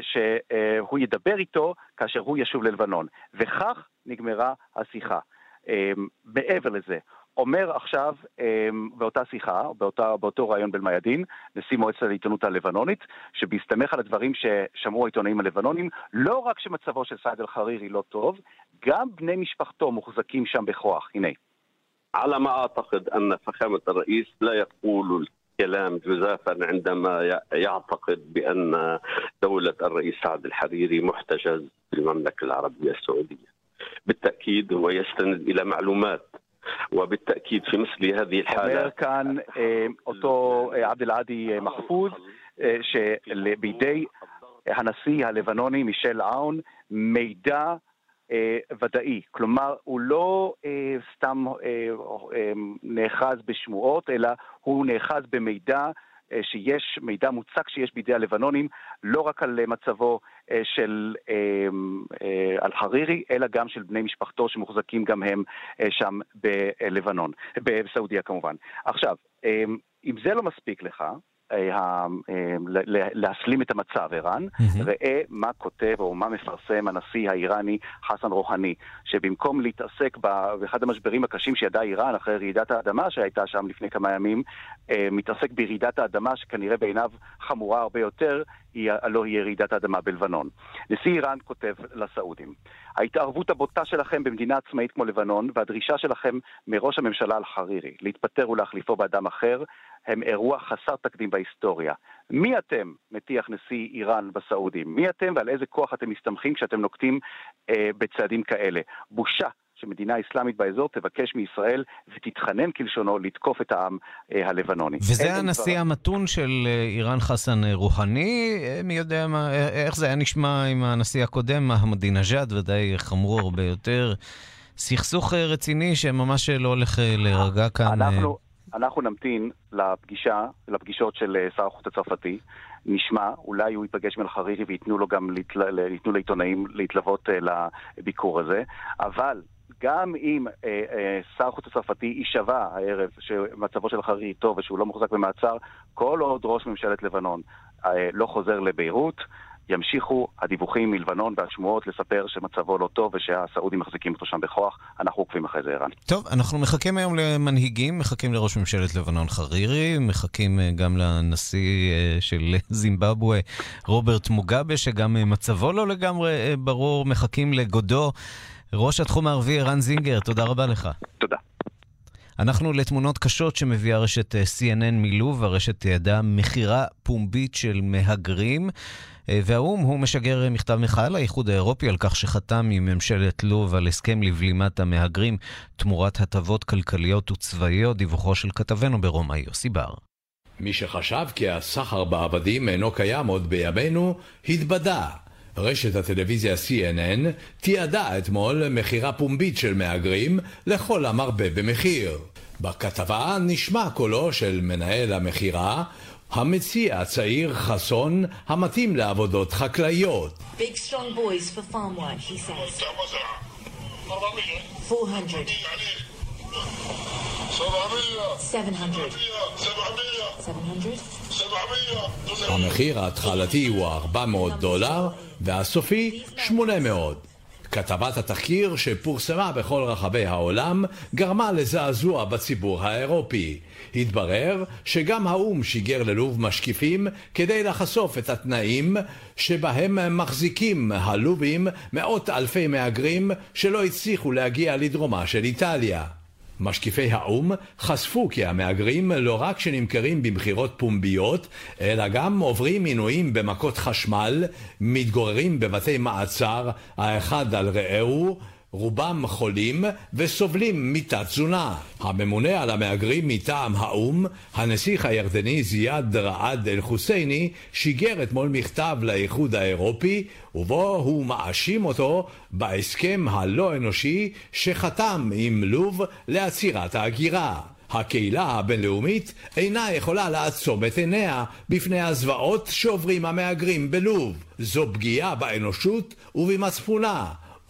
שהוא ידבר איתו כאשר הוא ישוב ללבנון. וכך נגמרה השיחה. אמ, מעבר לזה, אומר עכשיו אמ, באותה שיחה, באותה, באותו ראיון בלמיידין, נשיא מועצת העיתונות הלבנונית, שבהסתמך על הדברים ששמעו העיתונאים הלבנונים, לא רק שמצבו של סעד אל-חרירי לא טוב, גם בני משפחתו מוחזקים שם בכוח. הנה. على ما أعتقد أن فخامة الرئيس لا يقول كلام جزافا عندما يعتقد بأن دولة الرئيس سعد الحريري محتجز في المملكة العربية السعودية بالتأكيد هو يستند إلى معلومات وبالتأكيد في مثل هذه الحالة אומר כאן אה, אותו אה, עבד אל-עדי מחפוז, אה, שבידי הנשיא הלבנוני מישל עאון מידע אה, ודאי. כלומר, הוא לא אה, סתם אה, אה, נאחז בשמועות, אלא הוא נאחז במידע אה, שיש מידע מוצק שיש בידי הלבנונים, לא רק על אה, מצבו אה, של אה, אה, אל-חרירי, אלא גם של בני משפחתו שמוחזקים גם הם אה, שם בלבנון, בסעודיה כמובן. עכשיו, אה, אם זה לא מספיק לך, אה, אה, להסלים את המצב, ערן, ראה מה כותב או מה מפרסם הנשיא האיראני חסן רוהני, שבמקום להתעסק באחד המשברים הקשים שידעה איראן אחרי רעידת האדמה שהייתה שם לפני כמה ימים, אה, מתעסק ברעידת האדמה שכנראה בעיניו חמורה הרבה יותר, היא הלא היא רעידת האדמה בלבנון. נשיא איראן כותב לסעודים, ההתערבות הבוטה שלכם במדינה עצמאית כמו לבנון והדרישה שלכם מראש הממשלה אל-חרירי להתפטר ולהחליפו באדם אחר הם אירוע חסר תקדים בהיסטוריה. מי אתם, מטיח נשיא איראן בסעודים? מי אתם ועל איזה כוח אתם מסתמכים כשאתם נוקטים אה, בצעדים כאלה? בושה שמדינה אסלאמית באזור תבקש מישראל ותתחנן כלשונו לתקוף את העם אה, הלבנוני. וזה הנשיא דבריו. המתון של אה, איראן חסן אה, רוחני, אה, מי יודע מה, איך זה היה נשמע עם הנשיא הקודם, אחמדינג'אד, ודאי חמור הרבה יותר. סכסוך רציני שממש לא הולך להירגע כאן. אנחנו, אנחנו נמתין לפגישה, לפגישות של אה, שר החוץ הצרפתי. נשמע, אולי הוא ייפגש עם אל-חרירי וייתנו לו גם. ייתנו לעיתונאים להתלוות אה, לביקור הזה. אבל גם אם אה, אה, שר החוץ הצרפתי יישבע הערב שמצבו של אל-חרירי טוב ושהוא לא מוחזק במעצר, כל עוד ראש ממשלת לבנון אה, לא חוזר לביירות, ימשיכו הדיווחים מלבנון והשמועות לספר שמצבו לא טוב ושהסעודים מחזיקים אותו שם בכוח. אנחנו עוקבים אחרי זה, ערן. טוב, אנחנו מחכים היום למנהיגים, מחכים לראש ממשלת לבנון חרירי, מחכים אה, גם לנשיא אה, של זימבבואה, רוברט מוגאבה, שגם אה, מצבו לא לגמרי ברור, מחכים לגודו. ראש התחום הערבי ערן זינגר, תודה רבה לך. תודה. אנחנו לתמונות קשות שמביאה רשת CNN מלוב, הרשת תיעדה מכירה פומבית של מהגרים. אה, והאו"ם הוא משגר אה, מכתב מחאה לאיחוד האירופי על כך שחתם עם ממשלת לוב על הסכם לבלימת המהגרים תמורת הטבות כלכליות וצבאיות, דיווחו של כתבנו ברומא יוסי בר. מי שחשב כי הסחר בעבדים אינו קיים עוד בימינו, התבדה. רשת הטלוויזיה CNN תיעדה אתמול מכירה פומבית של מהגרים לכל המרבה במחיר. בכתבה נשמע קולו של מנהל המכירה, המציע צעיר חסון המתאים לעבודות חקלאיות. Big strong boys for farm work, he says. 400. 700. 700? המחיר ההתחלתי הוא 400 דולר והסופי 800. כתבת התחקיר שפורסמה בכל רחבי העולם גרמה לזעזוע בציבור האירופי. התברר שגם האו"ם שיגר ללוב משקיפים כדי לחשוף את התנאים שבהם מחזיקים הלובים מאות אלפי מהגרים שלא הצליחו להגיע לדרומה של איטליה. משקיפי האו"ם חשפו כי המהגרים לא רק שנמכרים במכירות פומביות, אלא גם עוברים עינויים במכות חשמל, מתגוררים בבתי מעצר, האחד על רעהו, רובם חולים וסובלים מתת-תזונה. הממונה על המהגרים מטעם האו"ם, הנסיך הירדני זיאד רעד אל-חוסייני, שיגר אתמול מכתב לאיחוד האירופי, ובו הוא מאשים אותו בהסכם הלא אנושי שחתם עם לוב לעצירת ההגירה. הקהילה הבינלאומית אינה יכולה לעצום את עיניה בפני הזוועות שעוברים המהגרים בלוב. זו פגיעה באנושות ובמצפונה.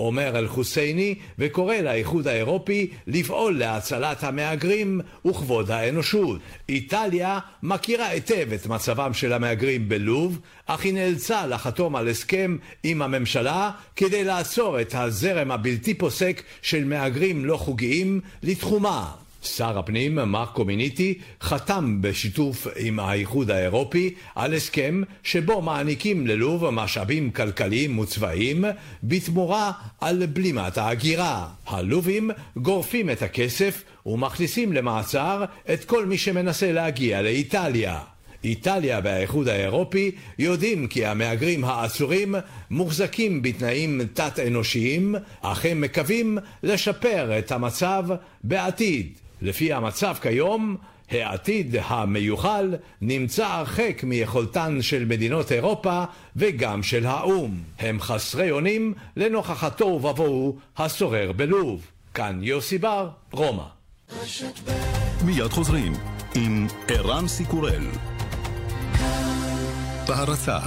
אומר אל-חוסייני וקורא לאיחוד האירופי לפעול להצלת המהגרים וכבוד האנושות. איטליה מכירה היטב את מצבם של המהגרים בלוב, אך היא נאלצה לחתום על הסכם עם הממשלה כדי לעצור את הזרם הבלתי פוסק של מהגרים לא חוקיים לתחומה. שר הפנים מרקו מיניטי חתם בשיתוף עם האיחוד האירופי על הסכם שבו מעניקים ללוב משאבים כלכליים וצבאיים בתמורה על בלימת ההגירה. הלובים גורפים את הכסף ומכניסים למעצר את כל מי שמנסה להגיע לאיטליה. איטליה והאיחוד האירופי יודעים כי המהגרים העצורים מוחזקים בתנאים תת-אנושיים, אך הם מקווים לשפר את המצב בעתיד. לפי המצב כיום, העתיד המיוחל נמצא הרחק מיכולתן של מדינות אירופה וגם של האו"ם. הם חסרי אונים לנוכח התוהו ובוהו השורר בלוב. כאן יוסי בר, רומא. מיד חוזרים עם ערן סיקורל. בהרצה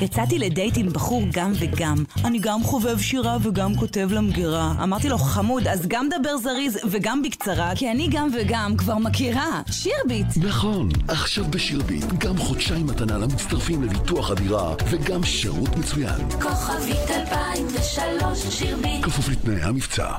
יצאתי לדייט עם בחור גם וגם. אני גם חובב שירה וגם כותב למגירה. אמרתי לו, חמוד, אז גם דבר זריז וגם בקצרה, כי אני גם וגם כבר מכירה. שירביט! נכון, עכשיו בשירביט, גם חודשיים מתנה למצטרפים לביטוח הדירה, וגם שירות מצוין. כוכבית 2003 שירביט. כפוף לתנאי המבצע.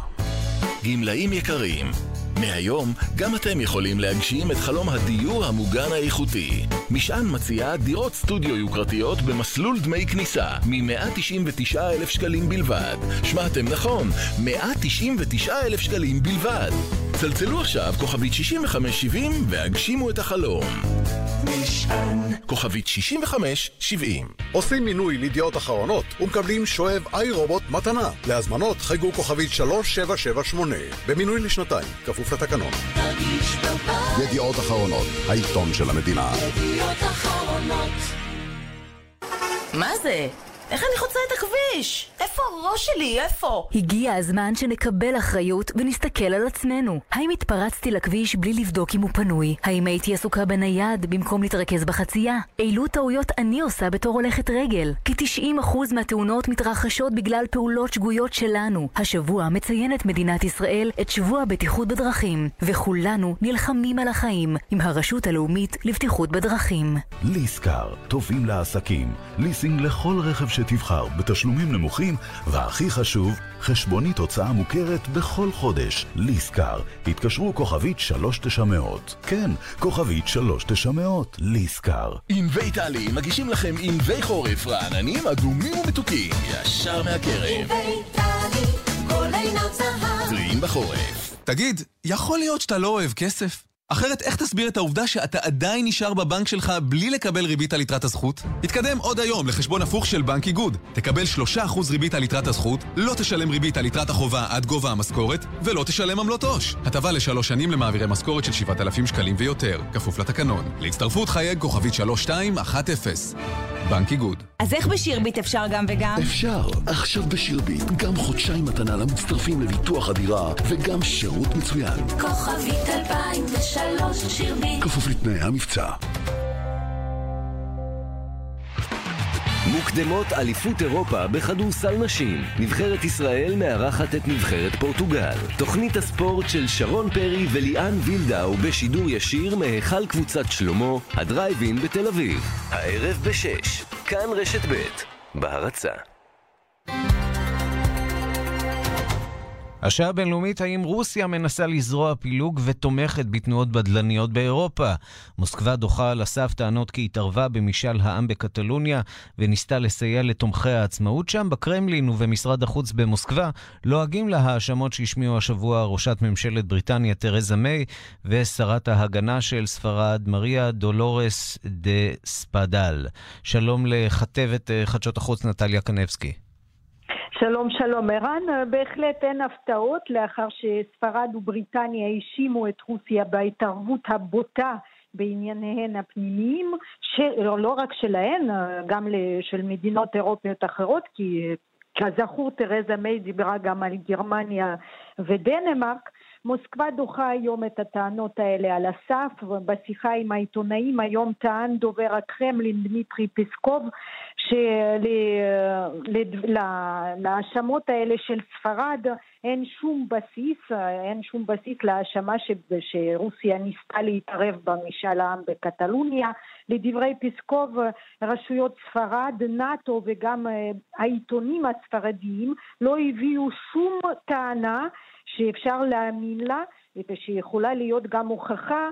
גמלאים יקרים, מהיום גם אתם יכולים להגשים את חלום הדיור המוגן האיכותי. משען מציע דירות סטודיו יוקרתיות במסלול דמי כניסה מ-199 אלף שקלים בלבד. שמעתם נכון, 199 אלף שקלים בלבד. צלצלו עכשיו כוכבית 6570 והגשימו את החלום. משען כוכבית 6570 עושים מינוי לידיעות אחרונות ומקבלים שואב איי רובוט מתנה. להזמנות חייגו כוכבית 3778 במינוי לשנתיים, כפוף לתקנון. ידיעות אחרונות, העיתון של המדינה. ידיעות אחרונות מה זה? איך אני חוצה את הכביש? איפה הראש שלי? איפה? הגיע הזמן שנקבל אחריות ונסתכל על עצמנו. האם התפרצתי לכביש בלי לבדוק אם הוא פנוי? האם הייתי עסוקה בנייד במקום להתרכז בחצייה? אילו טעויות אני עושה בתור הולכת רגל? כ-90% מהתאונות מתרחשות בגלל פעולות שגויות שלנו. השבוע מציינת מדינת ישראל את שבוע הבטיחות בדרכים, וכולנו נלחמים על החיים עם הרשות הלאומית לבטיחות בדרכים. ליסקר, טובים לעסקים, ליסינג לכל רכב שתבחר בתשלומים נמוכים, והכי חשוב, חשבונית הוצאה מוכרת בכל חודש. ליסקר, התקשרו כוכבית 3900. כן, כוכבית 3900, ליסקר. ענבי טלי מגישים לכם ענבי חורף רעננים, אדומים ומתוקים, ישר מהקרן. טלי, כל עינות זהב. טריים בחורף. תגיד, יכול להיות שאתה לא אוהב כסף? אחרת איך תסביר את העובדה שאתה עדיין נשאר בבנק שלך בלי לקבל ריבית על יתרת הזכות? תתקדם עוד היום לחשבון הפוך של בנק איגוד. תקבל 3% ריבית על יתרת הזכות, לא תשלם ריבית על יתרת החובה עד גובה המשכורת, ולא תשלם עמלות עו"ש. הטבה לשלוש שנים למעבירי משכורת של 7,000 שקלים ויותר, כפוף לתקנון. להצטרפות חייג כוכבית 3210. בנק איגוד. אז איך בשירביט אפשר גם וגם? אפשר. עכשיו בשירביט, גם חודשיים מתנה למצטרפים לביטוח הדירה, וגם שירות מצוין. כוכבית 2003 שירביט. כפוף לתנאי המבצע. מוקדמות אליפות אירופה בכדורסל נשים. נבחרת ישראל מארחת את נבחרת פורטוגל. תוכנית הספורט של שרון פרי וליאן וילדאו בשידור ישיר מהיכל קבוצת שלמה, הדרייבין בתל אביב. הערב בשש, כאן רשת ב', בהרצה. השעה הבינלאומית, האם רוסיה מנסה לזרוע פילוג ותומכת בתנועות בדלניות באירופה? מוסקבה דוחה על הסף טענות כי התערבה במשאל העם בקטלוניה וניסתה לסייע לתומכי העצמאות שם. בקרמלין ובמשרד החוץ במוסקבה לועגים להאשמות שהשמיעו השבוע ראשת ממשלת בריטניה תרזה מיי ושרת ההגנה של ספרד מריה דולורס דה ספדל. שלום לכתבת אה, חדשות החוץ נטליה קנבסקי. שלום שלום. ערן, בהחלט אין הפתעות לאחר שספרד ובריטניה האשימו את רוסיה בהתערבות הבוטה בענייניהן הפנימיים, לא רק שלהן, גם של מדינות אירופיות אחרות, כי כזכור תרזה מיי דיברה גם על גרמניה ודנמרק, מוסקבה דוחה היום את הטענות האלה על הסף, ובשיחה עם העיתונאים היום טען דובר הקרמלין דמיטרי פסקוב שלהאשמות האלה של ספרד אין שום בסיס, אין שום בסיס להאשמה שרוסיה ניסתה להתערב במשאל העם בקטלוניה, לדברי פסקוב, רשויות ספרד, נאט"ו וגם העיתונים הספרדיים לא הביאו שום טענה שאפשר להאמין לה ושיכולה להיות גם הוכחה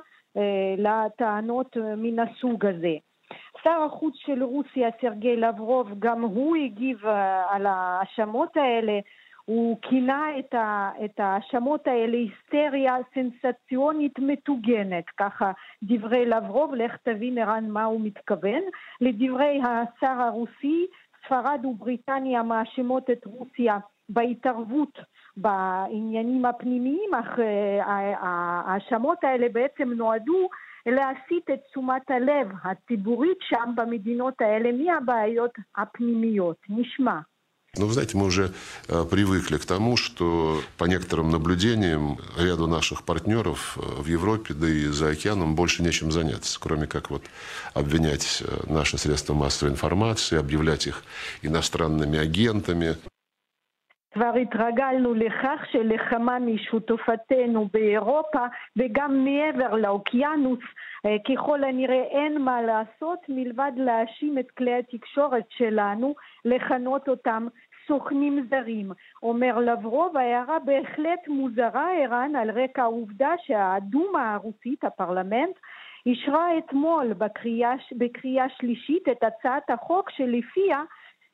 לטענות מן הסוג הזה. שר החוץ של רוסיה, סרגי לברוב, גם הוא הגיב על ההאשמות האלה. הוא כינה את ההאשמות האלה היסטריה סנסציונית מטוגנת, ככה דברי לברוב, לך תבין ערן מה הוא מתכוון. לדברי השר הרוסי, ספרד ובריטניה מאשימות את רוסיה בהתערבות בעניינים הפנימיים, אך ההאשמות האלה בעצם נועדו להסיט את תשומת הלב הציבורית שם במדינות האלה מהבעיות הפנימיות. נשמע. Но вы знаете, мы уже привыкли к тому, что по некоторым наблюдениям ряду наших партнеров в Европе, да и за океаном больше нечем заняться, кроме как вот обвинять наши средства массовой информации, объявлять их иностранными агентами. כבר התרגלנו לכך שלכמה משותפתנו באירופה וגם מעבר לאוקיינוס ככל הנראה אין מה לעשות מלבד להאשים את כלי התקשורת שלנו, לכנות אותם סוכנים זרים. אומר לברוב, ההערה בהחלט מוזרה, ערן, על רקע העובדה שהדומה הרוסית, הפרלמנט, אישרה אתמול בקריאה, בקריאה שלישית את הצעת החוק שלפיה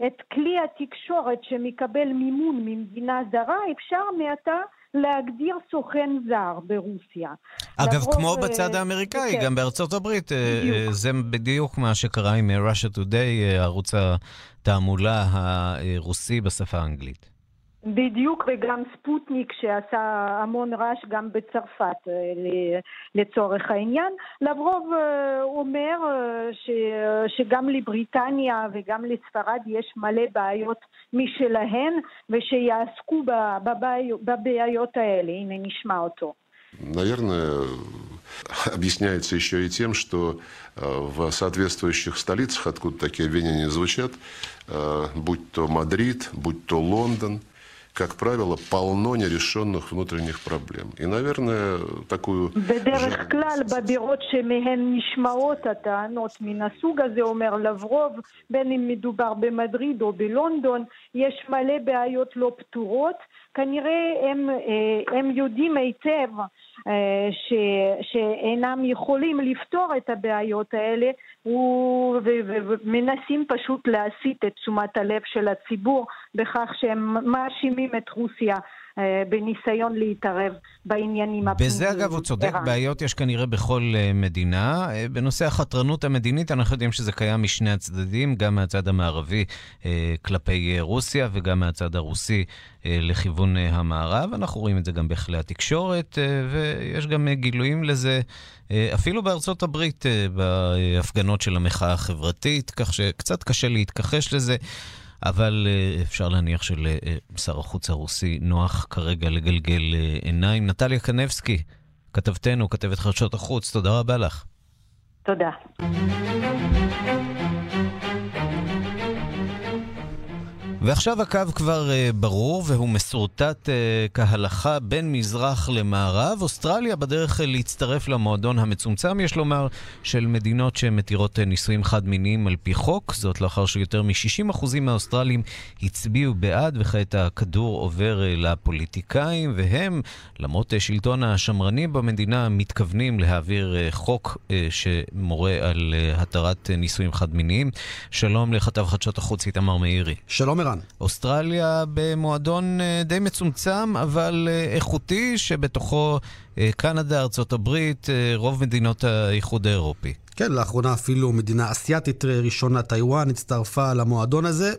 את כלי התקשורת שמקבל מימון ממדינה זרה אפשר מעתה להגדיר סוכן זר ברוסיה. אגב, לרוב, כמו בצד האמריקאי, כן. גם בארצות הברית, בדיוק. זה בדיוק מה שקרה עם Russia Today, ערוץ התעמולה הרוסי בשפה האנגלית. בדיוק, וגם ספוטניק שעשה המון רעש גם בצרפת לצורך העניין. לברוב אומר ש, שגם לבריטניה וגם לספרד יש מלא בעיות משלהן ושיעסקו בבעיות האלה. הנה נשמע אותו. Наверное, объясняется еще и тем, что в соответствующих столицах, откуда такие обвинения звучат, будь то Мадрид, будь то Лондон, как правило, полно нерешенных внутренних проблем. И, наверное, такую... בדרך כלל, בבירות שמהן נשמעות הטענות מן הסוג הזה, אומר לברוב, בין אם מדובר במדריד או בלונדון, יש מלא בעיות לא פתורות. כנראה הם, הם יודעים היטב ש, שאינם יכולים לפתור את הבעיות האלה ומנסים פשוט להסיט את תשומת הלב של הציבור בכך שהם מאשימים את רוסיה בניסיון להתערב בעניינים הפנימיים. בזה אגב הוא צודק, בעיות יש כנראה בכל מדינה. בנושא החתרנות המדינית אנחנו יודעים שזה קיים משני הצדדים, גם מהצד המערבי כלפי רוסיה וגם מהצד הרוסי לכיוון המערב. אנחנו רואים את זה גם בכלי התקשורת, ויש גם גילויים לזה אפילו בארצות הברית, בהפגנות של המחאה החברתית, כך שקצת קשה להתכחש לזה. אבל אפשר להניח שלשר החוץ הרוסי נוח כרגע לגלגל עיניים. נטליה קנבסקי, כתבתנו, כתבת חדשות החוץ, תודה רבה לך. תודה. ועכשיו הקו כבר uh, ברור והוא מסורטט uh, כהלכה בין מזרח למערב. אוסטרליה בדרך להצטרף למועדון המצומצם, יש לומר, של מדינות שמתירות uh, נישואים חד-מיניים על פי חוק. זאת לאחר שיותר מ-60% מהאוסטרלים הצביעו בעד, וכעת הכדור עובר uh, לפוליטיקאים, והם, למרות uh, שלטון השמרני במדינה, מתכוונים להעביר uh, חוק uh, שמורה על uh, התרת uh, נישואים חד-מיניים. שלום לכתב חדשות החוץ איתמר מאירי. שלום ערן. אוסטרליה במועדון די מצומצם, אבל איכותי, שבתוכו קנדה, ארצות הברית, רוב מדינות האיחוד האירופי. כן, לאחרונה אפילו מדינה אסייתית ראשונה, טיוואן, הצטרפה למועדון הזה.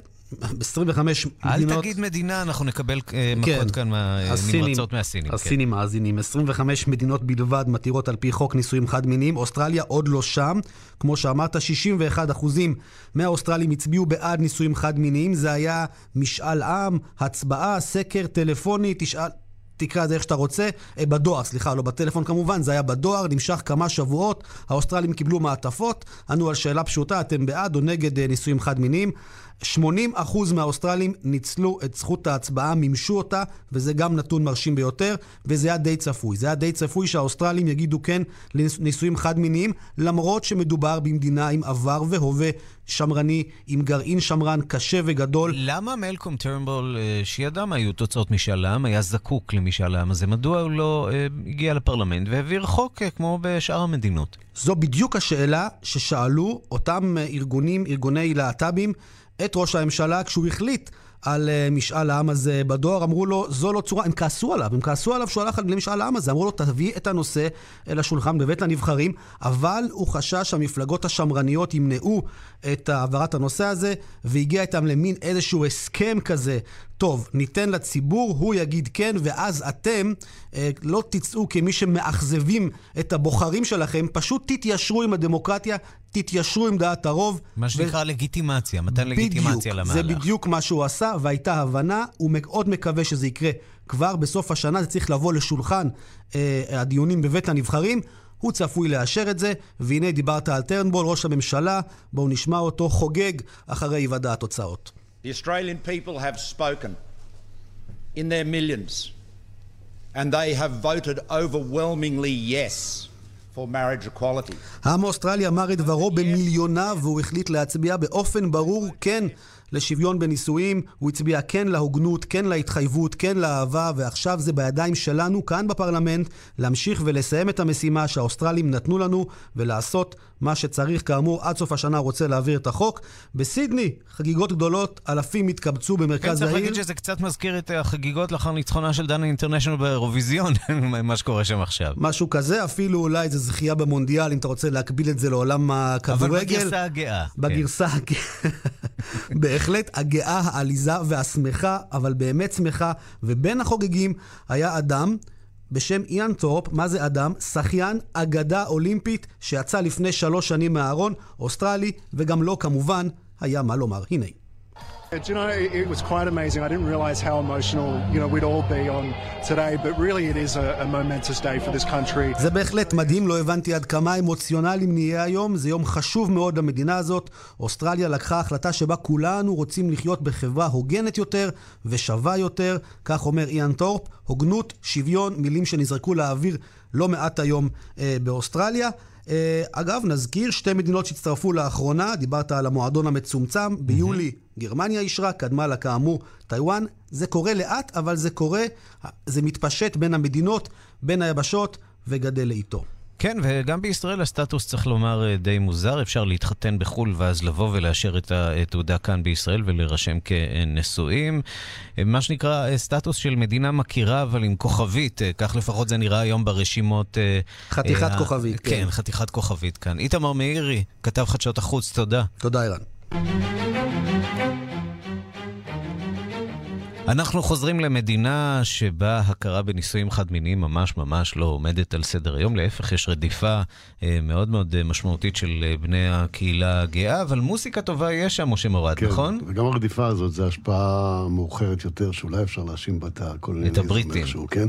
25 אל מדינות... אל תגיד מדינה, אנחנו נקבל כן, מכות כאן נמרצות מהסינים. הסינים כן. מאזינים. 25 מדינות בלבד מתירות על פי חוק נישואים חד-מיניים. אוסטרליה עוד לא שם. כמו שאמרת, 61 אחוזים מהאוסטרלים הצביעו בעד נישואים חד-מיניים. זה היה משאל עם, הצבעה, סקר טלפוני, תשאל... תקרא את זה איך שאתה רוצה, בדואר, סליחה, לא בטלפון כמובן, זה היה בדואר, נמשך כמה שבועות, האוסטרלים קיבלו מעטפות, ענו על שאלה פשוטה, אתם בעד או נגד נישואים חד-מיניים? 80% מהאוסטרלים ניצלו את זכות ההצבעה, מימשו אותה, וזה גם נתון מרשים ביותר, וזה היה די צפוי. זה היה די צפוי שהאוסטרלים יגידו כן לנישואים חד-מיניים, למרות שמדובר במדינה עם עבר והווה שמרני, עם גרעין שמרן קשה וגדול. למה מלקום טרנבול, אה, שידע מה היו תוצאות משאל העם, היה זקוק למשאל העם הזה? מדוע הוא לא אה, הגיע לפרלמנט והעביר חוק אה, כמו בשאר המדינות? זו בדיוק השאלה ששאלו אותם ארגונים, ארגוני להט"בים, את ראש הממשלה כשהוא החליט על uh, משאל העם הזה בדואר, אמרו לו, זו לא צורה, הם כעסו עליו, הם כעסו עליו שהוא הלך למשאל העם הזה, אמרו לו, תביא את הנושא אל השולחן בבית הנבחרים, אבל הוא חשש שהמפלגות השמרניות ימנעו את העברת הנושא הזה, והגיע איתם למין איזשהו הסכם כזה. טוב, ניתן לציבור, הוא יגיד כן, ואז אתם אה, לא תצאו כמי שמאכזבים את הבוחרים שלכם, פשוט תתיישרו עם הדמוקרטיה, תתיישרו עם דעת הרוב. מה שנקרא ו... לגיטימציה, מתן בדיוק, לגיטימציה למהלך. זה בדיוק מה שהוא עשה, והייתה הבנה, הוא מאוד מקווה שזה יקרה כבר בסוף השנה, זה צריך לבוא לשולחן אה, הדיונים בבית הנבחרים. הוא צפוי לאשר את זה, והנה דיברת על טרנבול, ראש הממשלה, בואו נשמע אותו חוגג אחרי היוודע התוצאות. The Australian people have spoken in their millions, and they have voted overwhelmingly yes. for marriage equality. העם האוסטרלי אמר את דברו במיליוניו והוא החליט להצביע באופן ברור כן לשוויון בנישואים, הוא הצביע כן להוגנות, כן להתחייבות, כן לאהבה, ועכשיו זה בידיים שלנו כאן בפרלמנט להמשיך ולסיים את המשימה שהאוסטרלים נתנו לנו ולעשות מה שצריך. כאמור, עד סוף השנה רוצה להעביר את החוק. בסידני, חגיגות גדולות, אלפים התקבצו במרכז העיר. כן, צריך להגיד שזה קצת מזכיר את החגיגות לאחר ניצחונה של דנה אינטרנשיונל באירוויזיון, מה שקורה שם עכשיו. משהו כזה, אפילו אולי איזה זכייה במונדיאל, אם אתה רוצה להקביל את זה לעולם הכדורגל. אבל בגרסה הגאה. בגרסה כן. הגאה. בהחלט הגאה, העליזה והשמחה, אבל באמת שמחה, ובין החוגגים היה אדם בשם איאן טורפ, מה זה אדם? שחיין אגדה אולימפית שיצא לפני שלוש שנים מהארון, אוסטרלי, וגם לו לא, כמובן היה מה לומר. הנה. Do you know, it was quite amazing. I didn't realize how emotional, you know, we'd all be on today, but really it is a, a momentous day for this country. זה בהחלט מדהים, לא הבנתי עד כמה אמוציונליים נהיה היום. זה יום חשוב מאוד למדינה הזאת. אוסטרליה לקחה החלטה שבה כולנו רוצים לחיות בחברה הוגנת יותר ושווה יותר. כך אומר איאן טורפ. הוגנות, שוויון, מילים שנזרקו לאוויר לא מעט היום אה, באוסטרליה. אה, אגב, נזכיר שתי מדינות שהצטרפו לאחרונה, דיברת על המועדון המצומצם, ביולי גרמניה אישרה, קדמה לה כאמור טיוואן. זה קורה לאט, אבל זה קורה, זה מתפשט בין המדינות, בין היבשות, וגדל לאיתו. כן, וגם בישראל הסטטוס, צריך לומר, אה, די מוזר. אפשר להתחתן בחו"ל ואז לבוא ולאשר את התעודה כאן בישראל ולהירשם כנשואים. אה, מה שנקרא אה, סטטוס של מדינה מכירה, אבל עם כוכבית. כך לפחות זה נראה היום ברשימות... חתיכת כוכבית, כן. כן, חתיכת כוכבית כאן. איתמר מאירי, כתב חדשות החוץ, תודה. תודה, אירן. אנחנו חוזרים למדינה שבה הכרה בנישואים חד-מיניים ממש ממש לא עומדת על סדר היום. להפך, יש רדיפה אה, מאוד מאוד אה, משמעותית של אה, בני הקהילה הגאה, אבל מוסיקה טובה יש שם, משה מורד, כן, נכון? וגם הרדיפה הזאת זה השפעה מאוחרת יותר, שאולי אפשר להאשים בה את הקולוניאליזם. את הבריטים. איכשהו, כן?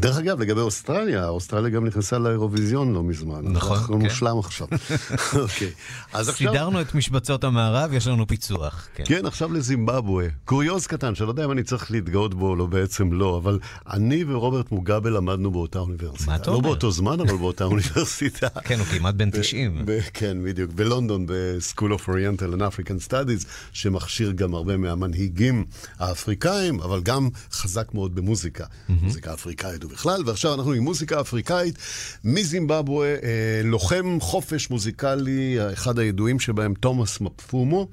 דרך אגב, לגבי אוסטרליה, אוסטרליה גם נכנסה לאירוויזיון לא מזמן. נכון, אנחנו כן. מושלם עכשיו. אוקיי. אז עכשיו... סידרנו את משבצות המערב, יש לנו פיצוח. כן, כן עכשיו לזימבבואה. קוריוז קטן, שלא יודע אם אני צריך להתגאות בו לא, בעצם לא, אבל אני ורוברט מוגבל למדנו באותה אוניברסיטה. מה אתה לא אומר? לא באותו זמן, אבל באותה אוניברסיטה. כן, הוא כמעט בן 90. כן, בדיוק. בלונדון, ב-School of Oriental and African Studies, שמכשיר גם הרבה מהמנהיגים האפריקאים, אבל גם חזק מאוד במוזיקה. מוזיקה אפריקאית ובכלל, ועכשיו אנחנו עם מוזיקה אפריקאית מזימבבואה, אה, לוחם חופש מוזיקלי, אחד הידועים שבהם, תומאס מפפומו.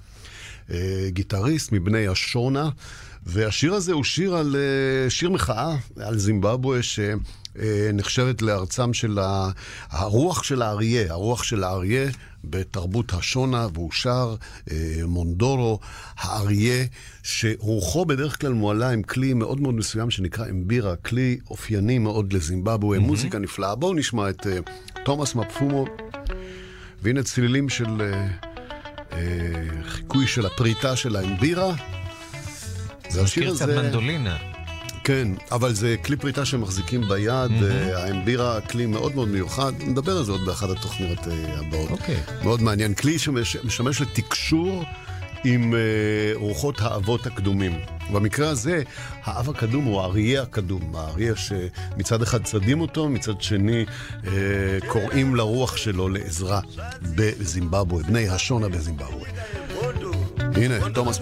אה, גיטריסט מבני השונה, והשיר הזה הוא שיר על, אה, שיר מחאה על זימבבואה, שנחשבת לארצם של הרוח של האריה, הרוח של האריה בתרבות השונה, והוא שר אה, מונדורו, האריה, שרוחו בדרך כלל מועלה עם כלי מאוד מאוד מסוים שנקרא אמבירה, כלי אופייני מאוד לזימבבואה, mm-hmm. מוזיקה נפלאה. בואו נשמע את תומאס מפפומו, והנה צלילים של חיקוי של הפריטה של האמבירה. זה השיר הזה... קצת מנדולינה. כן, אבל זה כלי פריטה שמחזיקים ביד, mm-hmm. האמבירה, כלי מאוד מאוד מיוחד, נדבר על זה עוד באחת התוכניות אה, הבאות. אוקיי. מאוד מעניין. כלי שמשמש לתקשור עם אה, רוחות האבות הקדומים. במקרה הזה, האב הקדום הוא האריה הקדום, האריה שמצד אחד צדים אותו, מצד שני אה, קוראים לרוח שלו לעזרה בזימבבואה, בני השונה בזימבבואה. הנה, תומאס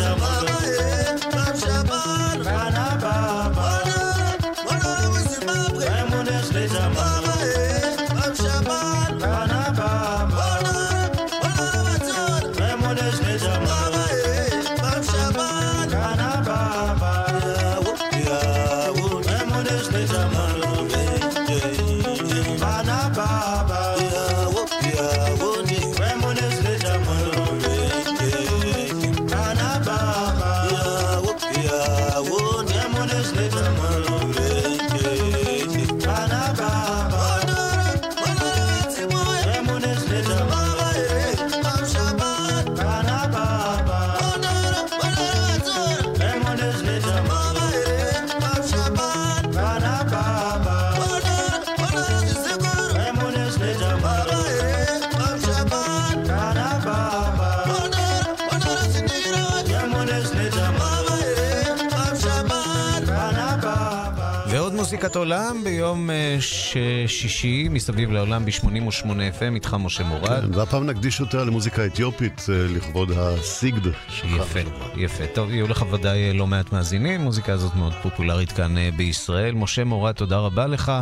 Jamaat עולם ביום אה, שישי מסביב לעולם ב-88 FM, איתך משה מורד. כן, והפעם נקדיש יותר למוזיקה אתיופית אה, לכבוד הסיגד שלך. יפה, יפה. טוב, יהיו לך ודאי אה, לא מעט מאזינים, המוזיקה הזאת מאוד פופולרית כאן בישראל. משה מורד, תודה רבה לך.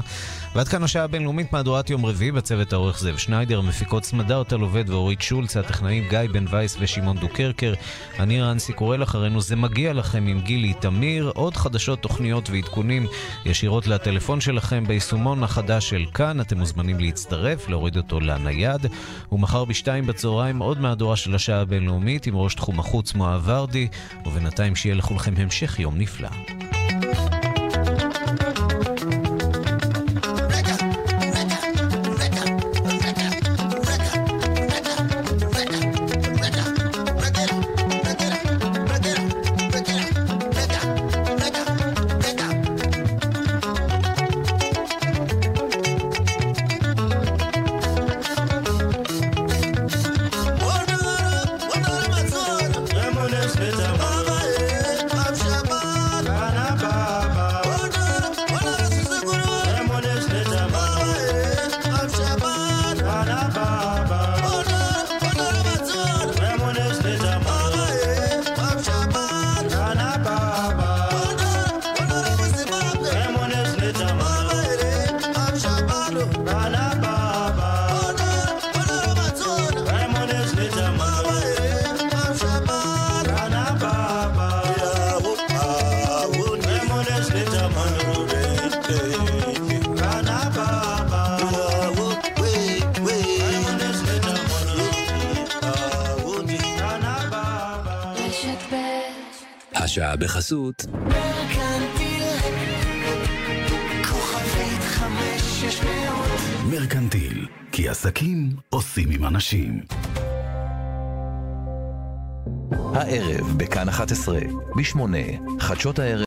ועד כאן השעה הבינלאומית מהדורת יום רביעי בצוות העורך זאב שניידר, מפיקות סמדר טל עובד ואורית שולץ, הטכנאים גיא בן וייס ושמעון דוקרקר. אני רנסי קורל אחרינו, זה מגיע לכם עם גילי תמיר. עוד חדשות, תוכניות ועדכונים ישירות לטלפון שלכם ביישומון החדש של כאן. אתם מוזמנים להצטרף, להוריד אותו לנייד. ומחר בשתיים בצהריים עוד מהדורה של השעה הבינלאומית עם ראש תחום החוץ מואב ורדי. ובינתיים שיהיה לכולכם המשך יום נפלא. הערב בכאן 11, ב-8, חדשות הערב